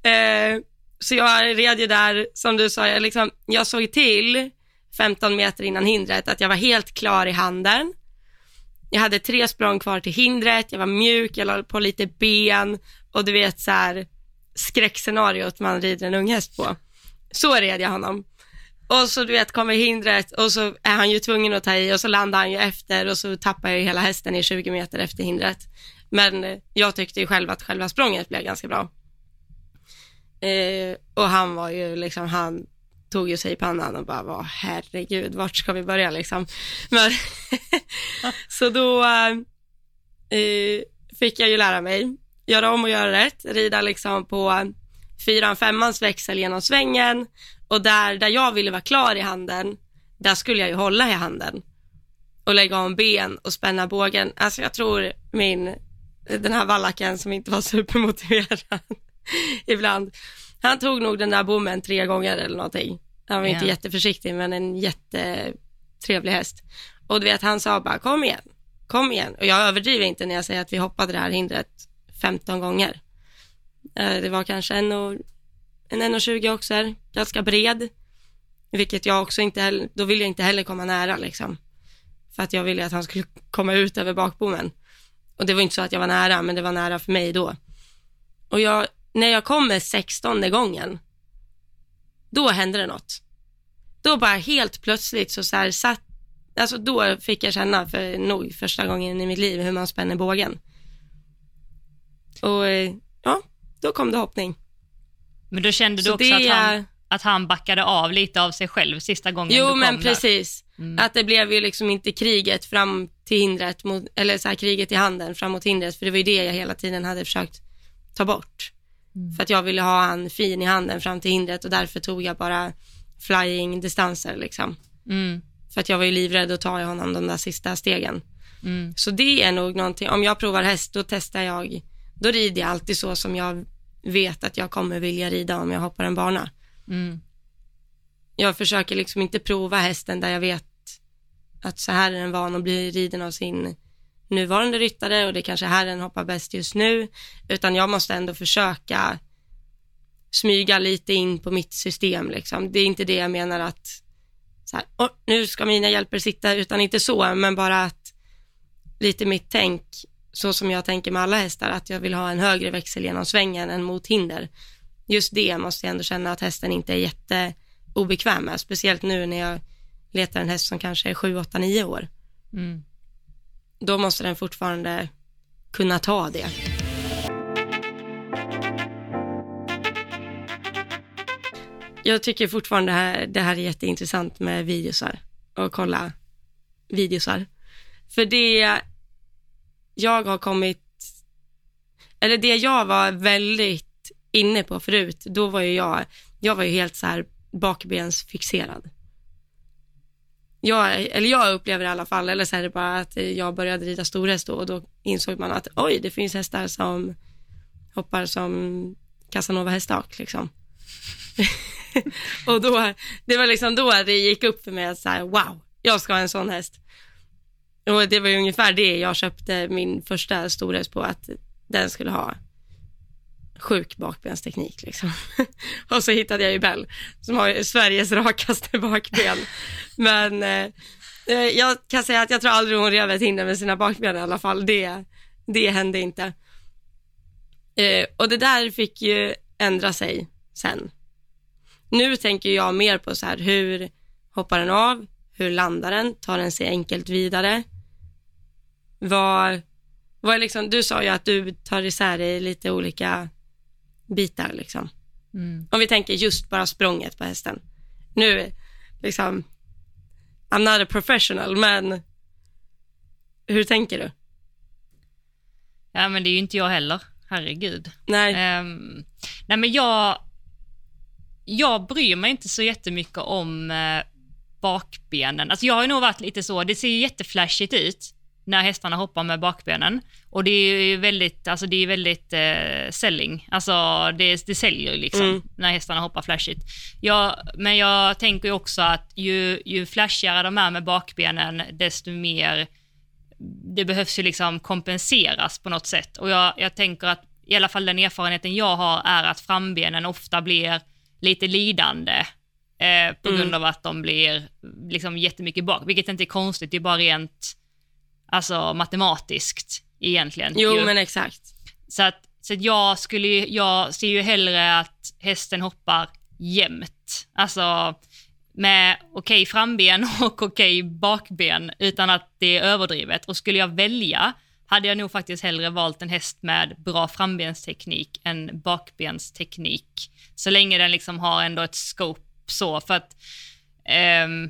[SPEAKER 1] Eh, så jag red ju där, som du sa, jag, liksom, jag såg till 15 meter innan hindret att jag var helt klar i handen. Jag hade tre språng kvar till hindret, jag var mjuk, jag la på lite ben och du vet så här skräckscenariot man rider en unghäst på. Så red jag honom. Och så du vet kommer hindret och så är han ju tvungen att ta i och så landar han ju efter och så tappar jag ju hela hästen i 20 meter efter hindret. Men jag tyckte ju själv att själva språnget blev ganska bra. Eh, och han var ju liksom, han tog ju sig i pannan och bara, vad herregud, vart ska vi börja liksom? Men så då eh, eh, fick jag ju lära mig, göra om och göra rätt, rida liksom på fyran, femmans växel genom svängen och där, där jag ville vara klar i handen, där skulle jag ju hålla i handen och lägga om ben och spänna bågen. Alltså jag tror min, den här vallaken som inte var supermotiverad ibland, han tog nog den där bommen tre gånger eller någonting. Han var inte
[SPEAKER 2] Ja.
[SPEAKER 1] jätteförsiktig men en jättetrevlig häst. Och du vet han sa bara kom igen, kom igen. Och jag överdriver inte när jag säger att vi hoppade det här hindret 15 gånger. Eh, det var kanske en och, en 1,20 också, ganska bred. Vilket jag också inte heller, då vill jag inte heller komma nära liksom. för att jag ville att han skulle komma ut över bakbommen. Och det var inte så att jag var nära, men det var nära för mig då. Och jag, när jag kommer sextonde gången, då hände det något. Då bara helt plötsligt så, så här satt, alltså då fick jag känna för nog första gången i mitt liv hur man spänner bågen. Och eh, ja, då kom det hoppning.
[SPEAKER 2] Men då kände du
[SPEAKER 1] Så
[SPEAKER 2] också
[SPEAKER 1] det
[SPEAKER 2] att han, att han backade av lite av sig själv sista gången du
[SPEAKER 1] Jo,
[SPEAKER 2] kom
[SPEAKER 1] men
[SPEAKER 2] där?
[SPEAKER 1] precis.
[SPEAKER 2] Mm.
[SPEAKER 1] Att det blev ju liksom inte kriget fram till hindret, mot, eller så här kriget i handen fram mot hindret, för det var ju det jag hela tiden hade försökt ta bort.
[SPEAKER 2] Mm.
[SPEAKER 1] För att jag ville ha han fin i handen fram till hindret och därför tog jag bara flying distanser liksom.
[SPEAKER 2] Mm,
[SPEAKER 1] För att jag var ju livrädd att ta i honom de där sista stegen.
[SPEAKER 2] mm,
[SPEAKER 1] Så det är nog någonting, om jag provar häst, då testar jag, då rider jag alltid så som jag vet att jag kommer vilja rida om jag hoppar en bana.
[SPEAKER 2] mm,
[SPEAKER 1] Jag försöker liksom inte prova hästen där jag vet att så här är den van att bli riden av sin nuvarande ryttare och det kanske är här den hoppar bäst just nu, utan jag måste ändå försöka smyga lite in på mitt system liksom. Det är inte det jag menar att så här, "Åh, nu ska mina hjälper sitta, utan inte så, men bara att lite mitt tänk, så som jag tänker med alla hästar, att jag vill ha en högre växel genom svängen än mot hinder. Just det måste jag ändå känna att hästen inte är jätteobekväm med, speciellt nu när jag letar en häst som kanske är 7, 8, 9 år.
[SPEAKER 2] mm.
[SPEAKER 1] Då måste den fortfarande kunna ta det. Jag tycker fortfarande det här, det här är jätteintressant med videosar och kolla videosar. För det jag har kommit, eller det jag var väldigt inne på förut, då var ju jag, jag var ju helt så här bakbensfixerad. Jag, eller jag upplever i alla fall, eller så är det bara att jag började rida storhäst då och då insåg man att oj, det finns hästar som hoppar som Casanova hästak liksom. och då, det var liksom då det gick upp för mig att så här, wow, jag ska ha en sån häst. Och det var ju ungefär det jag köpte min första storhäst på, att den skulle ha sjuk bakbensteknik liksom. och så hittade jag ju Bell som har Sveriges rakaste bakben. Men eh, eh, jag kan säga att jag tror aldrig hon rev ett hinder med sina bakben i alla fall. Det, det hände inte. Eh, och det där fick ju ändra sig sen. Nu tänker jag mer på så här, hur hoppar den av? Hur landar den? Tar den sig enkelt vidare? Vad, vad liksom, du sa ju att du tar isär i lite olika bitar liksom.
[SPEAKER 2] Mm.
[SPEAKER 1] Om vi tänker just bara språnget på hästen. Nu, liksom, I'm not a professional, men hur tänker du?
[SPEAKER 2] Ja, men det är ju inte jag heller. Herregud.
[SPEAKER 1] Nej,
[SPEAKER 2] Ehm, nej, men jag, jag bryr mig inte så jättemycket om eh, bakbenen. Alltså jag har nog varit lite så, det ser ju jätteflashigt ut när hästarna hoppar med bakbenen. Och det är ju väldigt, alltså det är väldigt eh, selling. Alltså det, det säljer ju liksom
[SPEAKER 1] Mm.
[SPEAKER 2] när hästarna hoppar flashigt. Jag, men jag tänker ju också att ju, ju flashigare de är med bakbenen, desto mer det behövs ju liksom kompenseras på något sätt. Och jag, jag tänker att i alla fall den erfarenheten jag har är att frambenen ofta blir lite lidande eh, på
[SPEAKER 1] Mm.
[SPEAKER 2] grund av att de blir liksom jättemycket bak, vilket inte är konstigt, det är bara rent alltså, matematiskt egentligen.
[SPEAKER 1] jo
[SPEAKER 2] ju.
[SPEAKER 1] men exakt.
[SPEAKER 2] Så att, så att jag, skulle, jag ser ju hellre att hästen hoppar jämnt. Alltså med okej framben och okej bakben utan att det är överdrivet. Och skulle jag välja hade jag nog faktiskt hellre valt en häst med bra frambensteknik än bakbensteknik. Så länge den liksom har ändå ett scope så. För att ehm,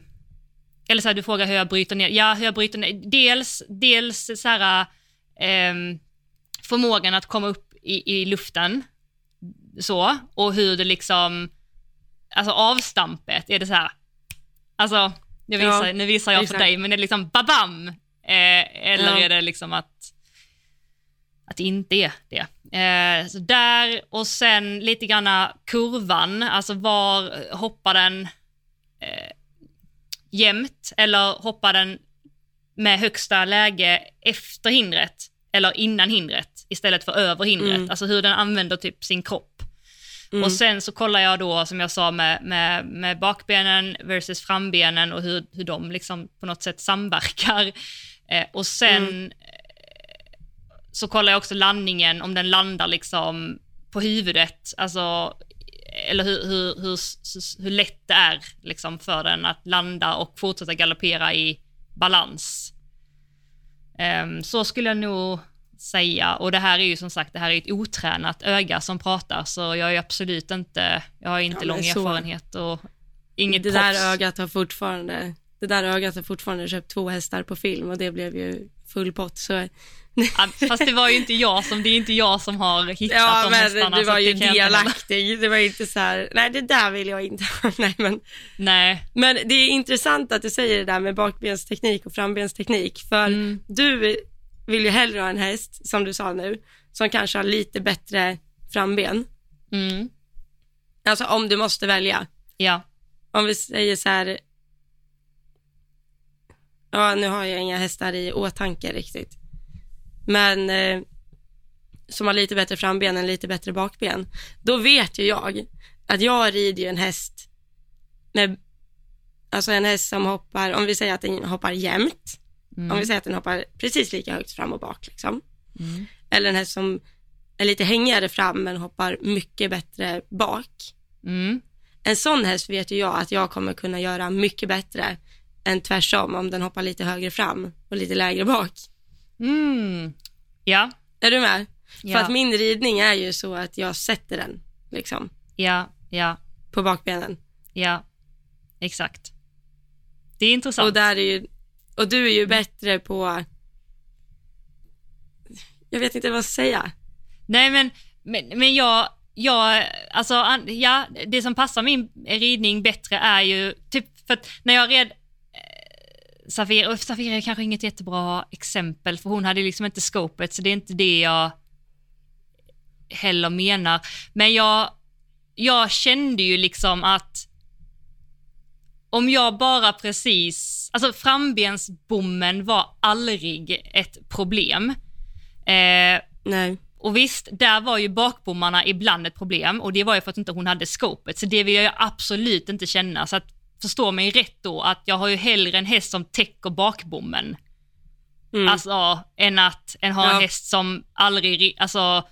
[SPEAKER 2] eller så här, du frågar hur jag bryter ner. Ja, hur jag bryter ner. Dels, dels så här, ehm, förmågan att komma upp i, i luften, så, och hur det liksom, alltså avstampet, är det så här, alltså, jag visar,
[SPEAKER 1] Ja,
[SPEAKER 2] nu visar jag
[SPEAKER 1] exakt.
[SPEAKER 2] för dig, men är det liksom babam? Eh, eller
[SPEAKER 1] Ja.
[SPEAKER 2] är det liksom att, att det inte är det? Eh, så där, och sen lite granna kurvan, alltså var hoppar den eh, jämnt, eller hoppar den med högsta läge efter hindret eller innan hindret istället för över hindret.
[SPEAKER 1] Mm.
[SPEAKER 2] Alltså hur den använder typ sin kropp.
[SPEAKER 1] Mm.
[SPEAKER 2] Och sen så kollar jag då, som jag sa, med, med, med bakbenen versus frambenen och hur, hur de liksom på något sätt samverkar. Eh, och sen
[SPEAKER 1] Mm.
[SPEAKER 2] eh, så kollar jag också landningen, om den landar liksom på huvudet, alltså, eller hur, hur, hur, hur lätt det är liksom för den att landa och fortsätta galoppera i balans. Ehm, så skulle jag nog säga, och det här är ju som sagt, det här är ett otränat öga som pratar, så jag är absolut inte, jag har inte
[SPEAKER 1] Ja,
[SPEAKER 2] lång
[SPEAKER 1] så-
[SPEAKER 2] erfarenhet och inget
[SPEAKER 1] det
[SPEAKER 2] proffs.
[SPEAKER 1] där ögat har fortfarande, det där ögat har fortfarande köpt två hästar på film och det blev ju full pott. Så,
[SPEAKER 2] Fast det var ju inte jag som, det är inte jag som har hittat
[SPEAKER 1] ja,
[SPEAKER 2] de
[SPEAKER 1] men
[SPEAKER 2] hästarna.
[SPEAKER 1] du var ju delaktig. Det var inte så här, nej det där vill jag inte ha. nej, men,
[SPEAKER 2] Nej,
[SPEAKER 1] men det är intressant att du säger det där med bakbensteknik och frambensteknik. För
[SPEAKER 2] Mm.
[SPEAKER 1] du vill ju hellre ha en häst, som du sa nu, som kanske har lite bättre framben.
[SPEAKER 2] mm,
[SPEAKER 1] Alltså om du måste välja.
[SPEAKER 2] ja,
[SPEAKER 1] om vi säger så här, ja nu har jag inga hästar i åtanke riktigt, men eh, som har lite bättre framben än lite bättre bakben, då vet ju jag att jag rider ju en häst med, alltså en häst som hoppar, om vi säger att den hoppar jämnt,
[SPEAKER 2] mm,
[SPEAKER 1] om vi säger att den hoppar precis lika högt fram och bak liksom,
[SPEAKER 2] mm,
[SPEAKER 1] eller en häst som är lite hängigare fram men hoppar mycket bättre bak.
[SPEAKER 2] mm,
[SPEAKER 1] En sån häst vet ju jag att jag kommer kunna göra mycket bättre än tvärsom om den hoppar lite högre fram och lite lägre bak.
[SPEAKER 2] Mm. Ja,
[SPEAKER 1] Är du med?
[SPEAKER 2] ja,
[SPEAKER 1] För att min ridning är ju så att jag sätter den liksom
[SPEAKER 2] ja, ja,
[SPEAKER 1] på bakbenen.
[SPEAKER 2] ja, exakt. Det är intressant.
[SPEAKER 1] Och där är ju, och du är ju bättre på, jag vet inte vad jag ska säga.
[SPEAKER 2] Nej men, men, men jag, jag, alltså ja, det som passar min ridning bättre är ju, typ för att när jag red Safira, och Safira är kanske inget jättebra exempel för hon hade liksom inte scopet så det är inte det jag heller menar. Men jag, jag kände ju liksom att om jag bara precis, alltså frambensbommen var aldrig ett problem. Eh,
[SPEAKER 1] Nej.
[SPEAKER 2] och visst, där var ju bakbommarna ibland ett problem och det var ju för att inte hon hade scopet, så det vill jag absolut inte känna. Så att förstå mig rätt då, att jag har ju hellre en häst som täcker bakbommen,
[SPEAKER 1] Mm.
[SPEAKER 2] alltså än att en ha en
[SPEAKER 1] Ja.
[SPEAKER 2] häst som aldrig, ri- alltså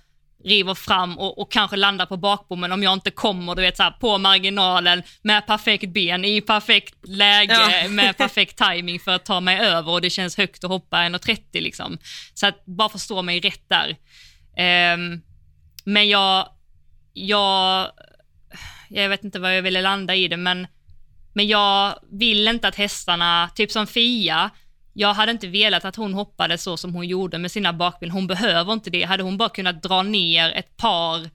[SPEAKER 2] river fram och, och kanske landar på bakbommen om jag inte kommer, du vet så här, på marginalen med perfekt ben i perfekt läge
[SPEAKER 1] Ja.
[SPEAKER 2] med perfekt timing för att ta mig över och det känns högt att hoppa 1,30 liksom. Så att bara förstå mig rätt där. Ehm, men jag, jag, jag vet inte vad jag ville landa i det, men, men jag vill inte att hästarna, typ som Fia, jag hade inte velat att hon hoppade så som hon gjorde med sina bakben. Hon behöver inte det. Hade hon bara kunnat dra ner ett par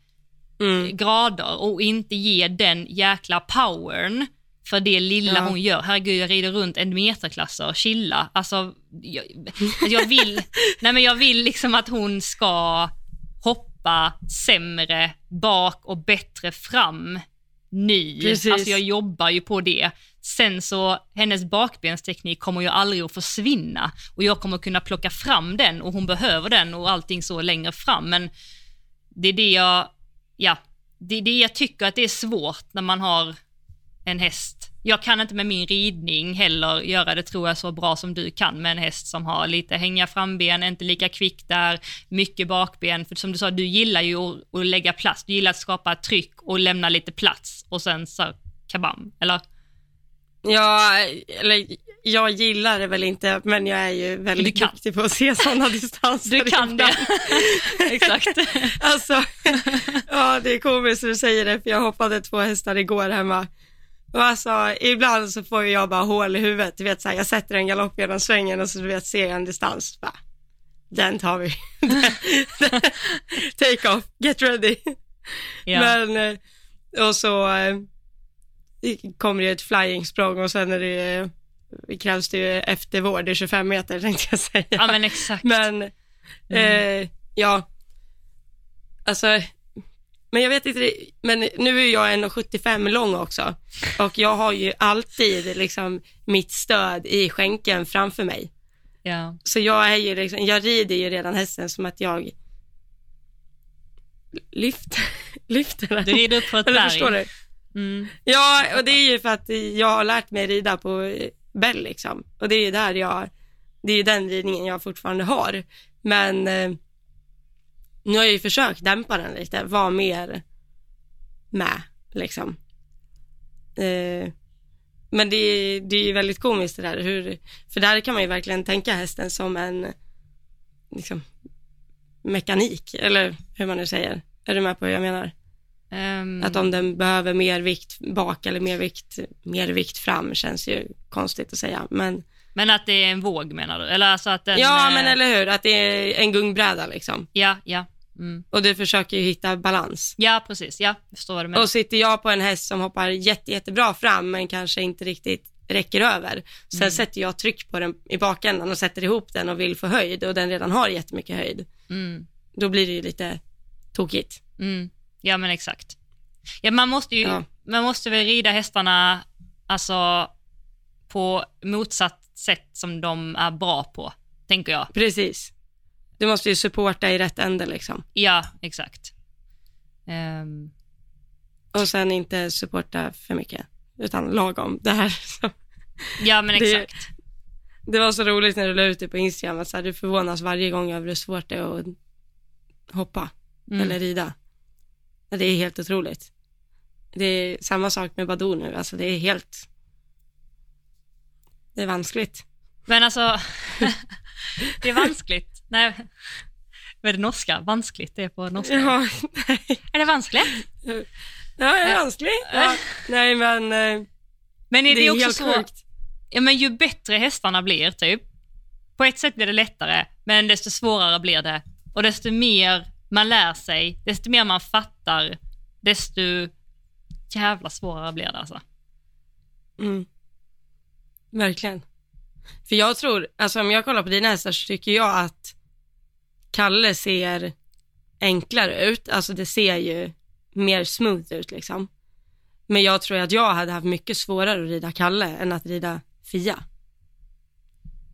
[SPEAKER 1] Mm.
[SPEAKER 2] grader och inte ge den jäkla powern för det lilla
[SPEAKER 1] Ja.
[SPEAKER 2] hon gör. Herregud, jag rider runt en meterklasser, chilla. Alltså, jag, alltså, jag vill, nej men jag vill liksom att hon ska hoppa sämre bak och bättre fram nu.
[SPEAKER 1] Precis.
[SPEAKER 2] Alltså jag jobbar ju på det. Sen så, hennes bakbensteknik kommer ju aldrig att försvinna och jag kommer kunna plocka fram den och hon behöver den och allting så längre fram. Men det är det jag, ja, det är det jag tycker att det är svårt när man har en häst. Jag kan inte med min ridning heller göra det tror jag så bra som du kan med en häst som har lite hänga framben, inte lika kvick där, mycket bakben. För som du sa, du gillar ju att, att lägga plats, du gillar att skapa tryck och lämna lite plats och sen så kabam, eller?
[SPEAKER 1] Ja, eller jag gillar det väl inte, men jag är ju väldigt duktig på att se sådana distanser.
[SPEAKER 2] Du kan
[SPEAKER 1] ibland.
[SPEAKER 2] det. Exakt.
[SPEAKER 1] Alltså, ja det är komiskt att du säger det, för jag hoppade två hästar igår hemma. Alltså, ibland så får jag bara hål i huvudet, du vet så här, jag sätter en galopp genom svängen och så du vet, ser jag en distans, bara, den tar vi. Take off, get ready.
[SPEAKER 2] Ja.
[SPEAKER 1] Men, eh, och så eh, kommer det ett flying-språng och sen är det, eh, krävs det ju eftervård i 25 meter tänkte jag säga.
[SPEAKER 2] ja men exakt.
[SPEAKER 1] Men, eh, ja, alltså, men jag vet inte, men nu är jag 1,75 lång också och jag har ju alltid liksom mitt stöd i skänken framför mig.
[SPEAKER 2] Ja.
[SPEAKER 1] Så jag är ju liksom, jag rider ju redan hästen som att jag lyfter, lyfter den.
[SPEAKER 2] Du rider upp på ett berg.
[SPEAKER 1] förstår du?
[SPEAKER 2] Mm.
[SPEAKER 1] Ja, och det är ju för att jag har lärt mig rida på eh, Bell liksom. Och det är ju där jag, det är ju den ridningen jag fortfarande har. Men eh, nu har jag ju försökt dämpa den lite, vara mer med liksom. Eh, men det, är- det är ju väldigt komiskt det där, hur, för där kan man ju verkligen tänka hästen som en liksom, mekanik, eller hur man nu säger. Är du med på hur jag menar?
[SPEAKER 2] Ehm,
[SPEAKER 1] Att om den behöver mer vikt bak eller mer vikt, mer vikt fram känns ju konstigt att säga. Men
[SPEAKER 2] Men att det är en våg menar du? Eller alltså att den...
[SPEAKER 1] ja, men eller hur, att det är en gungbräda liksom.
[SPEAKER 2] Ja, ja. Mm.
[SPEAKER 1] Och du försöker ju hitta balans.
[SPEAKER 2] Ja, precis. Ja, jag förstår vad du menar.
[SPEAKER 1] Och sitter jag på en häst som hoppar jätte, jättebra fram men kanske inte riktigt räcker över. Sen
[SPEAKER 2] Mm.
[SPEAKER 1] sätter jag tryck på den i bakändan och sätter ihop den och vill få höjd och den redan har jättemycket höjd.
[SPEAKER 2] Mm.
[SPEAKER 1] Då blir det ju lite tokigt.
[SPEAKER 2] Mm. Ja, men exakt. Ja, man måste ju,
[SPEAKER 1] Ja.
[SPEAKER 2] man måste väl rida hästarna alltså på motsatt sätt som de är bra på, tänker jag.
[SPEAKER 1] Precis. Du måste ju supporta i rätt ände liksom.
[SPEAKER 2] Ja, exakt. Ehm,
[SPEAKER 1] Och sen inte supporta för mycket, utan lagom. Det här
[SPEAKER 2] ja, men
[SPEAKER 1] Det-
[SPEAKER 2] exakt.
[SPEAKER 1] Det var så roligt när du la ut det på Instagram, att så här, du förvånas varje gång över hur svårt det är att hoppa
[SPEAKER 2] Mm.
[SPEAKER 1] eller rida. Det är helt otroligt. Det är samma sak med Badoo nu, alltså det är helt... Det är vanskligt.
[SPEAKER 2] Men alltså, det är vanskligt. Nej, vad är det norska? Vanskligt, det är på norska.
[SPEAKER 1] Ja, nej.
[SPEAKER 2] Är det vanskligt?
[SPEAKER 1] Ja, det är vanskligt. Ja. Nej, men eh,
[SPEAKER 2] Men är det,
[SPEAKER 1] det är
[SPEAKER 2] också
[SPEAKER 1] helt
[SPEAKER 2] så,
[SPEAKER 1] sjukt.
[SPEAKER 2] ja men ju bättre hästarna blir typ, på ett sätt blir det lättare, men desto svårare blir det. Och desto mer man lär sig, desto mer man fattar, desto jävla svårare blir det alltså.
[SPEAKER 1] Mm. Verkligen. För jag tror, alltså om jag kollar på dina hästar så tycker jag att Kalle ser enklare ut. Alltså det ser ju mer smooth ut liksom. Men jag tror att jag hade haft mycket svårare att rida Kalle än att rida Fia.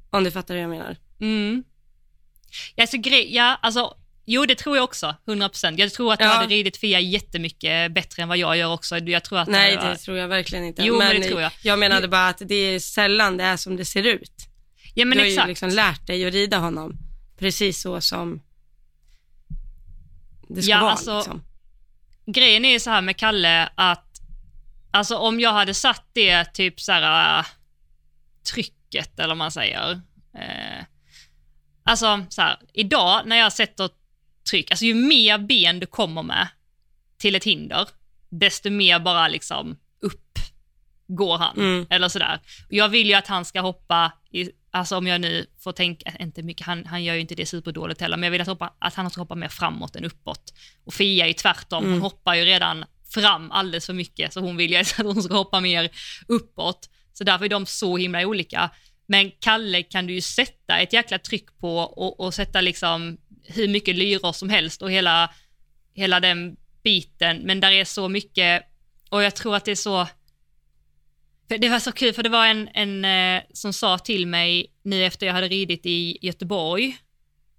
[SPEAKER 1] Om du fattar hur jag menar.
[SPEAKER 2] Mm. Ja, så grej, ja, alltså, jo det tror jag också, 100%. Jag tror att du
[SPEAKER 1] Ja.
[SPEAKER 2] hade ridit Fia jättemycket bättre än vad jag gör också. Jag tror att
[SPEAKER 1] Nej, det tror jag verkligen inte.
[SPEAKER 2] Jo, men det tror jag.
[SPEAKER 1] jag menade bara att det är sällan det är som det ser ut.
[SPEAKER 2] Ja, men
[SPEAKER 1] du har
[SPEAKER 2] exakt.
[SPEAKER 1] ju liksom lärt dig att rida honom precis så som det ska
[SPEAKER 2] Ja,
[SPEAKER 1] vara.
[SPEAKER 2] alltså,
[SPEAKER 1] liksom.
[SPEAKER 2] grejen är så här med Kalle att alltså om jag hade satt det typ så här äh, trycket eller vad man säger. Eh, alltså så här, idag när jag sätter tryck, alltså ju mer ben du kommer med till ett hinder, desto mer bara liksom upp går han.
[SPEAKER 1] Mm.
[SPEAKER 2] Eller sådär. Jag vill ju att han ska hoppa, i, alltså om jag nu får tänka, inte mycket, han, han gör ju inte det superdåligt heller, men jag vill att, hoppa, att han ska hoppa mer framåt än uppåt. Och Fia är ju tvärtom, hon
[SPEAKER 1] Mm.
[SPEAKER 2] hoppar ju redan fram alldeles för mycket, så hon vill ju att hon ska hoppa mer uppåt. Så därför är de så himla olika. Men Kalle kan du ju sätta ett jäkla tryck på och, och sätta liksom hur mycket lyror som helst och hela, hela den biten. Men där är så mycket, och jag tror att det är så, för det var så kul, för det var en, en eh, som sa till mig nu efter jag hade ridit i Göteborg,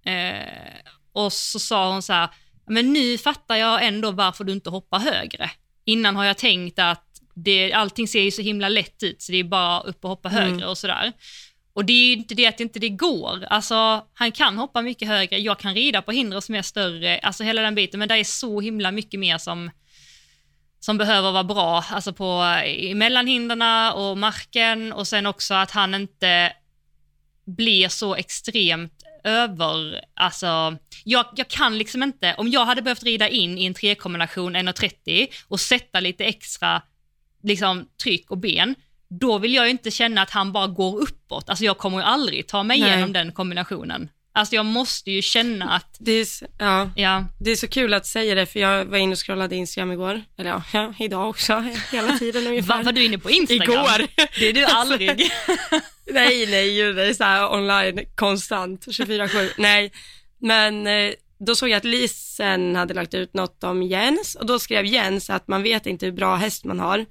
[SPEAKER 2] eh, och så sa hon så här, men nu fattar jag ändå varför du inte hoppar högre. Innan har jag tänkt att det, allting ser ju så himla lätt ut, så det är bara upp och hoppa
[SPEAKER 1] Mm.
[SPEAKER 2] högre och sådär. Och det är ju inte det att inte det går. Alltså, han kan hoppa mycket högre, jag kan rida på hinder som är större, alltså hela den biten, men det är så himla mycket mer som, som behöver vara bra, alltså på mellanhinderna och marken och sen också att han inte blir så extremt över, alltså jag, jag kan liksom inte, om jag hade behövt rida in i en trekombination 1,30 och sätta lite extra liksom, tryck och ben, då vill jag ju inte känna att han bara går uppåt. Alltså jag kommer ju aldrig ta mig
[SPEAKER 1] Nej.
[SPEAKER 2] igenom den kombinationen. Alltså jag måste ju känna att,
[SPEAKER 1] Det är, ja,
[SPEAKER 2] ja,
[SPEAKER 1] det är så kul att säga det, för jag var inne och scrollade Instagram igår. Eller ja, idag också, hela tiden ungefär.
[SPEAKER 2] var, var du inne på Instagram?
[SPEAKER 1] Igår.
[SPEAKER 2] Det är du aldrig.
[SPEAKER 1] nej, nej, det är så här online konstant, 24-7. Nej, men eh, då såg jag att Lisen hade lagt ut något om Jens och då skrev Jens att man vet inte hur bra häst man har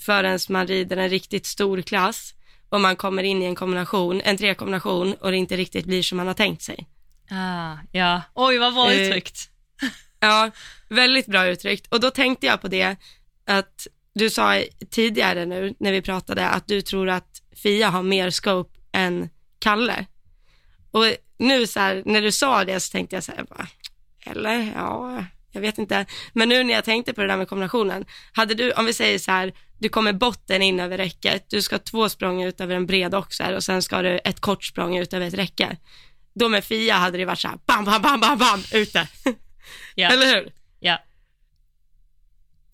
[SPEAKER 1] förrän man rider en riktigt stor klass och man kommer in i en kombination, en trekombination och det inte riktigt blir som man har tänkt sig.
[SPEAKER 2] Ah, ja. Oj, vad bra
[SPEAKER 1] Eh,
[SPEAKER 2] uttryckt.
[SPEAKER 1] Ja, väldigt bra uttryckt. Och då tänkte jag på det att du sa tidigare nu när vi pratade att du tror att Fia har mer scope än Kalle. Och nu så här, när du sa det så tänkte jag så här, bara, eller ja, jag vet inte. Men nu när jag tänkte på det där med kombinationen, hade du, om vi säger så här, du kommer botten in över räcket, du ska ha två språng ut över en bred oxer och sen ska du ett kort språng ut över ett räcke. Då med Fia hade det varit så här, bam, bam, bam, bam, bam, ute.
[SPEAKER 2] Ja.
[SPEAKER 1] Eller hur?
[SPEAKER 2] Ja.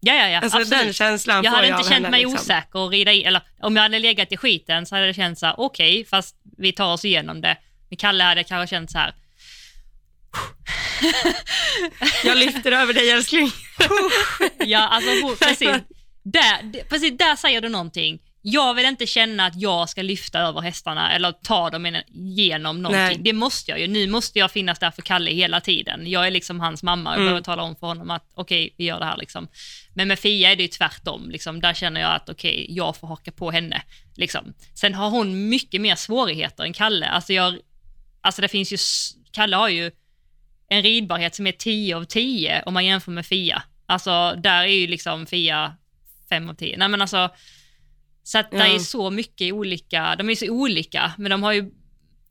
[SPEAKER 2] Ja, ja, ja.
[SPEAKER 1] Alltså
[SPEAKER 2] absolut.
[SPEAKER 1] den känslan
[SPEAKER 2] jag
[SPEAKER 1] får
[SPEAKER 2] hade
[SPEAKER 1] jag
[SPEAKER 2] inte känt
[SPEAKER 1] henne,
[SPEAKER 2] mig
[SPEAKER 1] liksom.
[SPEAKER 2] osäker och rida i, eller om jag hade legat i skiten så hade det känts så här, okej, fast vi tar oss igenom det. Med Kalle hade kanske känt så här,
[SPEAKER 1] Jag lyfter över dig älskling.
[SPEAKER 2] ja alltså precis, där, precis där säger du någonting. Jag vill inte känna att jag ska lyfta över hästarna eller ta dem genom någonting.
[SPEAKER 1] Nej.
[SPEAKER 2] Det måste jag ju. Nu måste jag finnas där för Kalle hela tiden. Jag är liksom hans mamma och
[SPEAKER 1] Mm.
[SPEAKER 2] behöver tala om för honom att okej, vi gör det här liksom. Men med Fia är det ju tvärtom. Liksom. Där känner jag att okej, jag får haka på henne. Liksom. Sen har hon mycket mer svårigheter än Kalle. Alltså, jag, alltså det finns ju, Kalle har ju en ridbarhet som är 10 av 10 om man jämför med Fia. Alltså där är ju liksom Fia 5 av 10. Nej men alltså, så att det är så mycket olika, de är så olika, men de har ju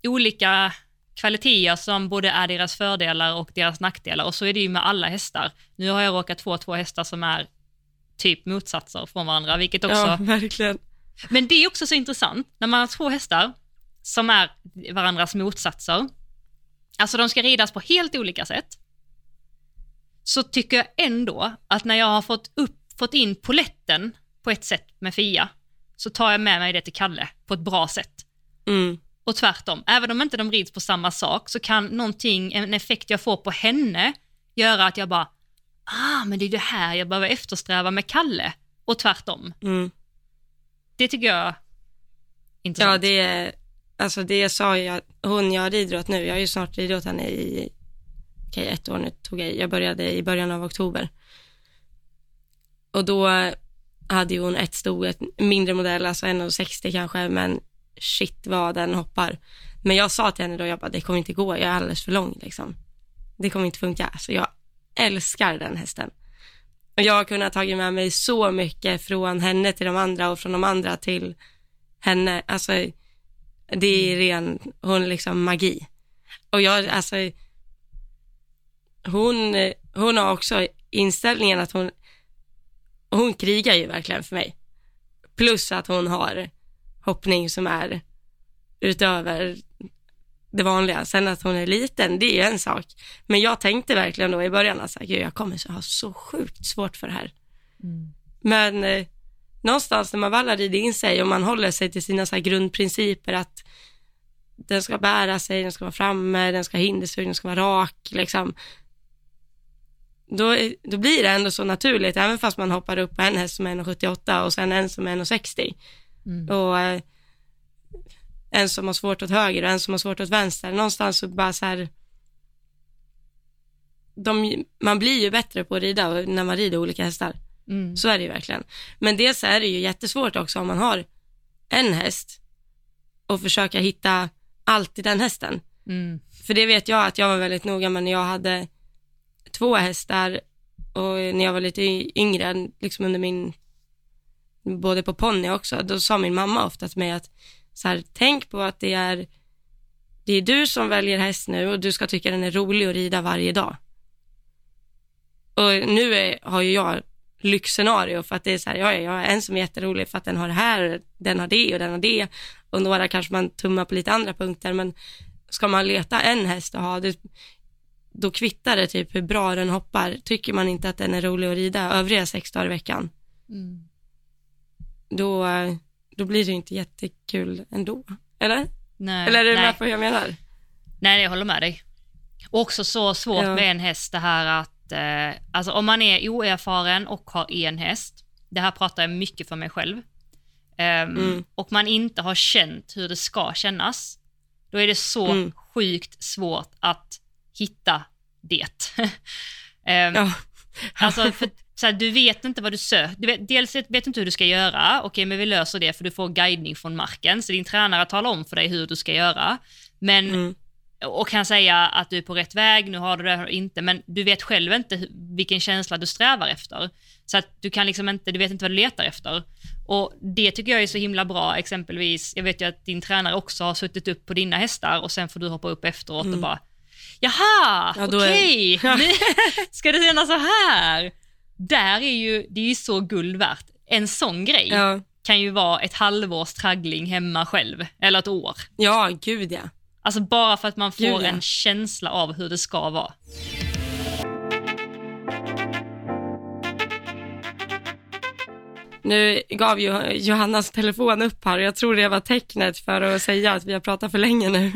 [SPEAKER 2] olika kvaliteter som både är deras fördelar och deras nackdelar och så är det ju med alla hästar. Nu har jag råkat få två hästar som är typ motsatser från varandra, vilket också
[SPEAKER 1] Ja, verkligen.
[SPEAKER 2] men det är också så intressant när man har två hästar som är varandras motsatser. Alltså de ska ridas på helt olika sätt. Så tycker jag ändå att när jag har fått, upp, fått in poletten på ett sätt med Fia, så tar jag med mig det till Kalle på ett bra sätt.
[SPEAKER 1] Mm.
[SPEAKER 2] Och tvärtom, även om inte de rids på samma sak så kan någonting, en effekt jag får på henne göra att jag bara, ah men det är det här jag behöver eftersträva med Kalle. Och tvärtom.
[SPEAKER 1] Mm.
[SPEAKER 2] Det tycker jag är intressant.
[SPEAKER 1] Ja, det är, alltså det sa jag, hon jag rider åt nu, jag har ju snart ridit åt henne i, okej ett år nu tog jag i. jag började i början av oktober. Och då hade ju hon ett sto, ett mindre modell, alltså 1,60 kanske, men shit vad den hoppar. Men jag sa till henne då, jag bara, det kommer inte gå, jag är alldeles för lång liksom. Det kommer inte funka, så jag älskar den hästen. Och jag har kunnat tagit med mig så mycket från henne till de andra och från de andra till henne. Alltså, det är ren, hon liksom magi. Och jag, alltså, hon, hon har också inställningen att hon, hon krigar ju verkligen för mig. Plus att hon har hoppning som är utöver det vanliga. Sen att hon är liten, det är ju en sak. Men jag tänkte verkligen då i början att så här, "Gud, jag kommer så ha så sjukt svårt för det här.
[SPEAKER 2] Mm.
[SPEAKER 1] Men eh, någonstans när man väl har ridit in sig och man håller sig till sina så här grundprinciper att den ska bära sig, den ska vara framme, den ska ha hindersug, den ska vara rak, liksom. Då, då blir det ändå så naturligt, även fast man hoppar upp på en häst som är 1,78 och sen en som är 1,60
[SPEAKER 2] Mm.
[SPEAKER 1] och eh, en som har svårt åt höger och en som har svårt åt vänster. Någonstans så bara så här, de, man blir ju bättre på att rida när man rider olika hästar.
[SPEAKER 2] Mm.
[SPEAKER 1] Så är det ju verkligen. Men dels är det ju jättesvårt också om man har en häst och försöka hitta allt i den hästen.
[SPEAKER 2] Mm.
[SPEAKER 1] För det vet jag att jag var väldigt noga med när jag hade två hästar och när jag var lite yngre, liksom under min, både på ponny också, då sa min mamma ofta till mig att så här, tänk på att det är, det är du som väljer häst nu och du ska tycka den är rolig att rida varje dag. Och nu är, har ju jag lyxscenario för att det är så här, ja, jag har en som är jätterolig för att den har det här, den har det och den har det och några kanske man tummar på lite andra punkter men ska man leta en häst och ha det, då kvittar det typ hur bra den hoppar. Tycker man inte att den är rolig att rida övriga sex dagar i veckan,
[SPEAKER 2] Mm.
[SPEAKER 1] då, då blir det inte jättekul ändå. Eller?
[SPEAKER 2] Nej,
[SPEAKER 1] Eller är du
[SPEAKER 2] nej.
[SPEAKER 1] med på hur jag menar?
[SPEAKER 2] Nej, jag håller med dig. Också så svårt
[SPEAKER 1] Ja.
[SPEAKER 2] med en häst det här att, eh, alltså om man är oerfaren och har en häst, det här pratar jag mycket för mig själv, ehm,
[SPEAKER 1] Mm.
[SPEAKER 2] och man inte har känt hur det ska kännas, då är det så
[SPEAKER 1] Mm.
[SPEAKER 2] sjukt svårt att hitta det. Ehm,
[SPEAKER 1] Ja.
[SPEAKER 2] Alltså, för, så här, du vet inte vad du söker. Du vet, dels vet du inte hur du ska göra. Okej, men vi löser det för du får guidning från marken. Så din tränare talar om för dig hur du ska göra. Men
[SPEAKER 1] Mm.
[SPEAKER 2] och kan säga att du är på rätt väg, nu har du det eller inte, men du vet själv inte vilken känsla du strävar efter. Så att du kan liksom inte, du vet inte vad du letar efter. Och det tycker jag är så himla bra, exempelvis, jag vet ju att din tränare också har suttit upp på dina hästar och sen får du hoppa upp efteråt och bara, jaha,
[SPEAKER 1] Ja, är-
[SPEAKER 2] okej, nu ska det kännas så här? Där är ju, det är ju så guld värt. En sån grej
[SPEAKER 1] Ja,
[SPEAKER 2] kan ju vara ett halvårs traggling hemma själv, eller ett år.
[SPEAKER 1] ja gud ja.
[SPEAKER 2] Alltså bara för att man får
[SPEAKER 1] Gud, ja.
[SPEAKER 2] en känsla av hur det ska vara.
[SPEAKER 1] Nu gav ju Johannas telefon upp här och jag tror det var tecknet för att säga att vi har pratat för länge nu.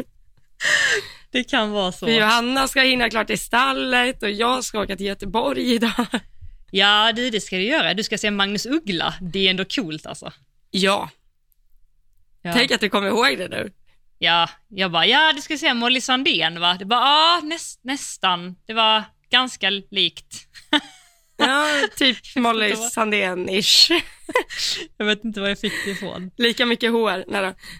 [SPEAKER 2] Det kan vara så.
[SPEAKER 1] För Johanna ska hinna klart i stallet och jag ska åka till Göteborg idag.
[SPEAKER 2] Ja, du, det ska du göra. Du ska se Magnus Uggla. Det är ändå coolt alltså.
[SPEAKER 1] Ja,
[SPEAKER 2] Ja,
[SPEAKER 1] tänk att du kommer ihåg det nu.
[SPEAKER 2] ja jag bara, ja du ska se Molly Sandén va? Det bara, ja näst, nästan. Det var ganska likt.
[SPEAKER 1] Ja, typ Molly Sandén-ish.
[SPEAKER 2] Jag vet inte var jag fick det ifrån.
[SPEAKER 1] Lika mycket hår.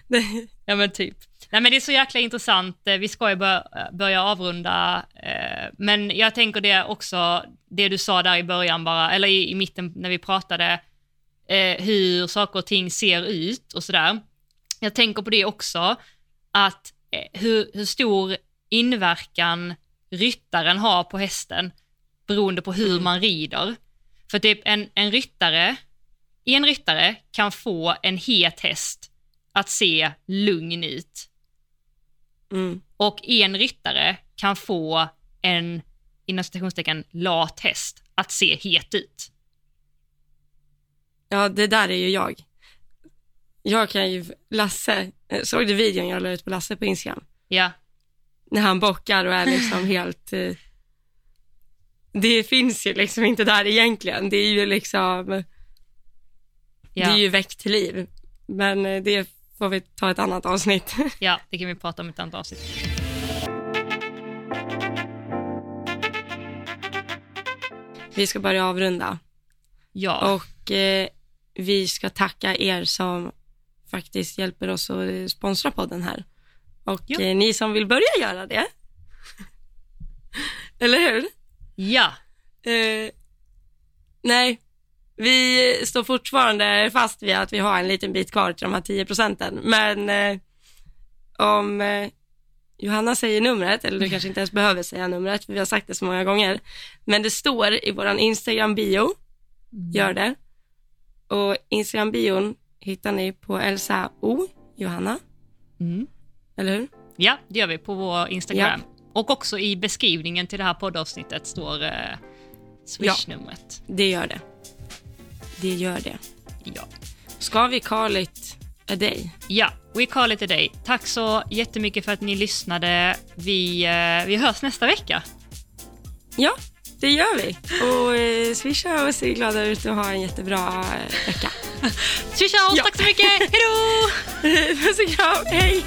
[SPEAKER 1] Det-
[SPEAKER 2] Ja men typ. Nej men det är så jäkla intressant. Eh, vi ska ju börja, eh, börja avrunda, eh, men jag tänker det också, det du sa där i början bara, eller i, i mitten när vi pratade, hur saker och ting ser ut och sådär. Jag tänker på det också, att hur, hur stor inverkan ryttaren har på hästen beroende på hur man rider. För typ en, en ryttare, en ryttare kan få en het häst att se lugn ut.
[SPEAKER 1] Mm.
[SPEAKER 2] Och en ryttare kan få en, inom citationstecken, lat häst att se het ut.
[SPEAKER 1] Ja, det där är ju jag. Jag kan ju, Lasse, eh, såg du videon jag la ut på Lasse på Instagram?
[SPEAKER 2] Ja,
[SPEAKER 1] När han bockar och är liksom helt, eh, det finns ju liksom inte där egentligen. Det är ju liksom,
[SPEAKER 2] ja,
[SPEAKER 1] det är ju väckt till liv. Men eh, det får vi ta ett annat avsnitt.
[SPEAKER 2] ja, det kan vi prata om i ett annat avsnitt.
[SPEAKER 1] Vi ska börja avrunda
[SPEAKER 2] Ja,
[SPEAKER 1] och eh, vi ska tacka er som faktiskt hjälper oss att sponsra podden här. Och eh, ni som vill börja göra det, eller hur?
[SPEAKER 2] ja,
[SPEAKER 1] Eh, nej, vi står fortfarande fast vid att vi har en liten bit kvar till de här 10 procenten. Men eh, om eh, Johanna säger numret, eller du kanske inte ens behöver säga numret, för vi har sagt det så många gånger. Men det står i våran Instagram-bio, gör det. Och Instagram-bion hittar ni på Elsa O, Johanna,
[SPEAKER 2] mm.
[SPEAKER 1] eller hur?
[SPEAKER 2] ja, det gör vi på vår Instagram. Och också i beskrivningen till det här poddavsnittet står eh, Swish-numret.
[SPEAKER 1] Det gör det. Det gör det.
[SPEAKER 2] Ja.
[SPEAKER 1] Ska vi call it a day?
[SPEAKER 2] Ja, we call it a day. Tack så jättemycket för att ni lyssnade. Vi, eh, vi hörs nästa vecka.
[SPEAKER 1] Ja, det gör vi. Och eh, swisha och se glada ut och ha en jättebra eh, vecka.
[SPEAKER 2] Tjus, tjus,
[SPEAKER 1] Ja.
[SPEAKER 2] tack så mycket. Hej då!
[SPEAKER 1] Puss och kram, hej!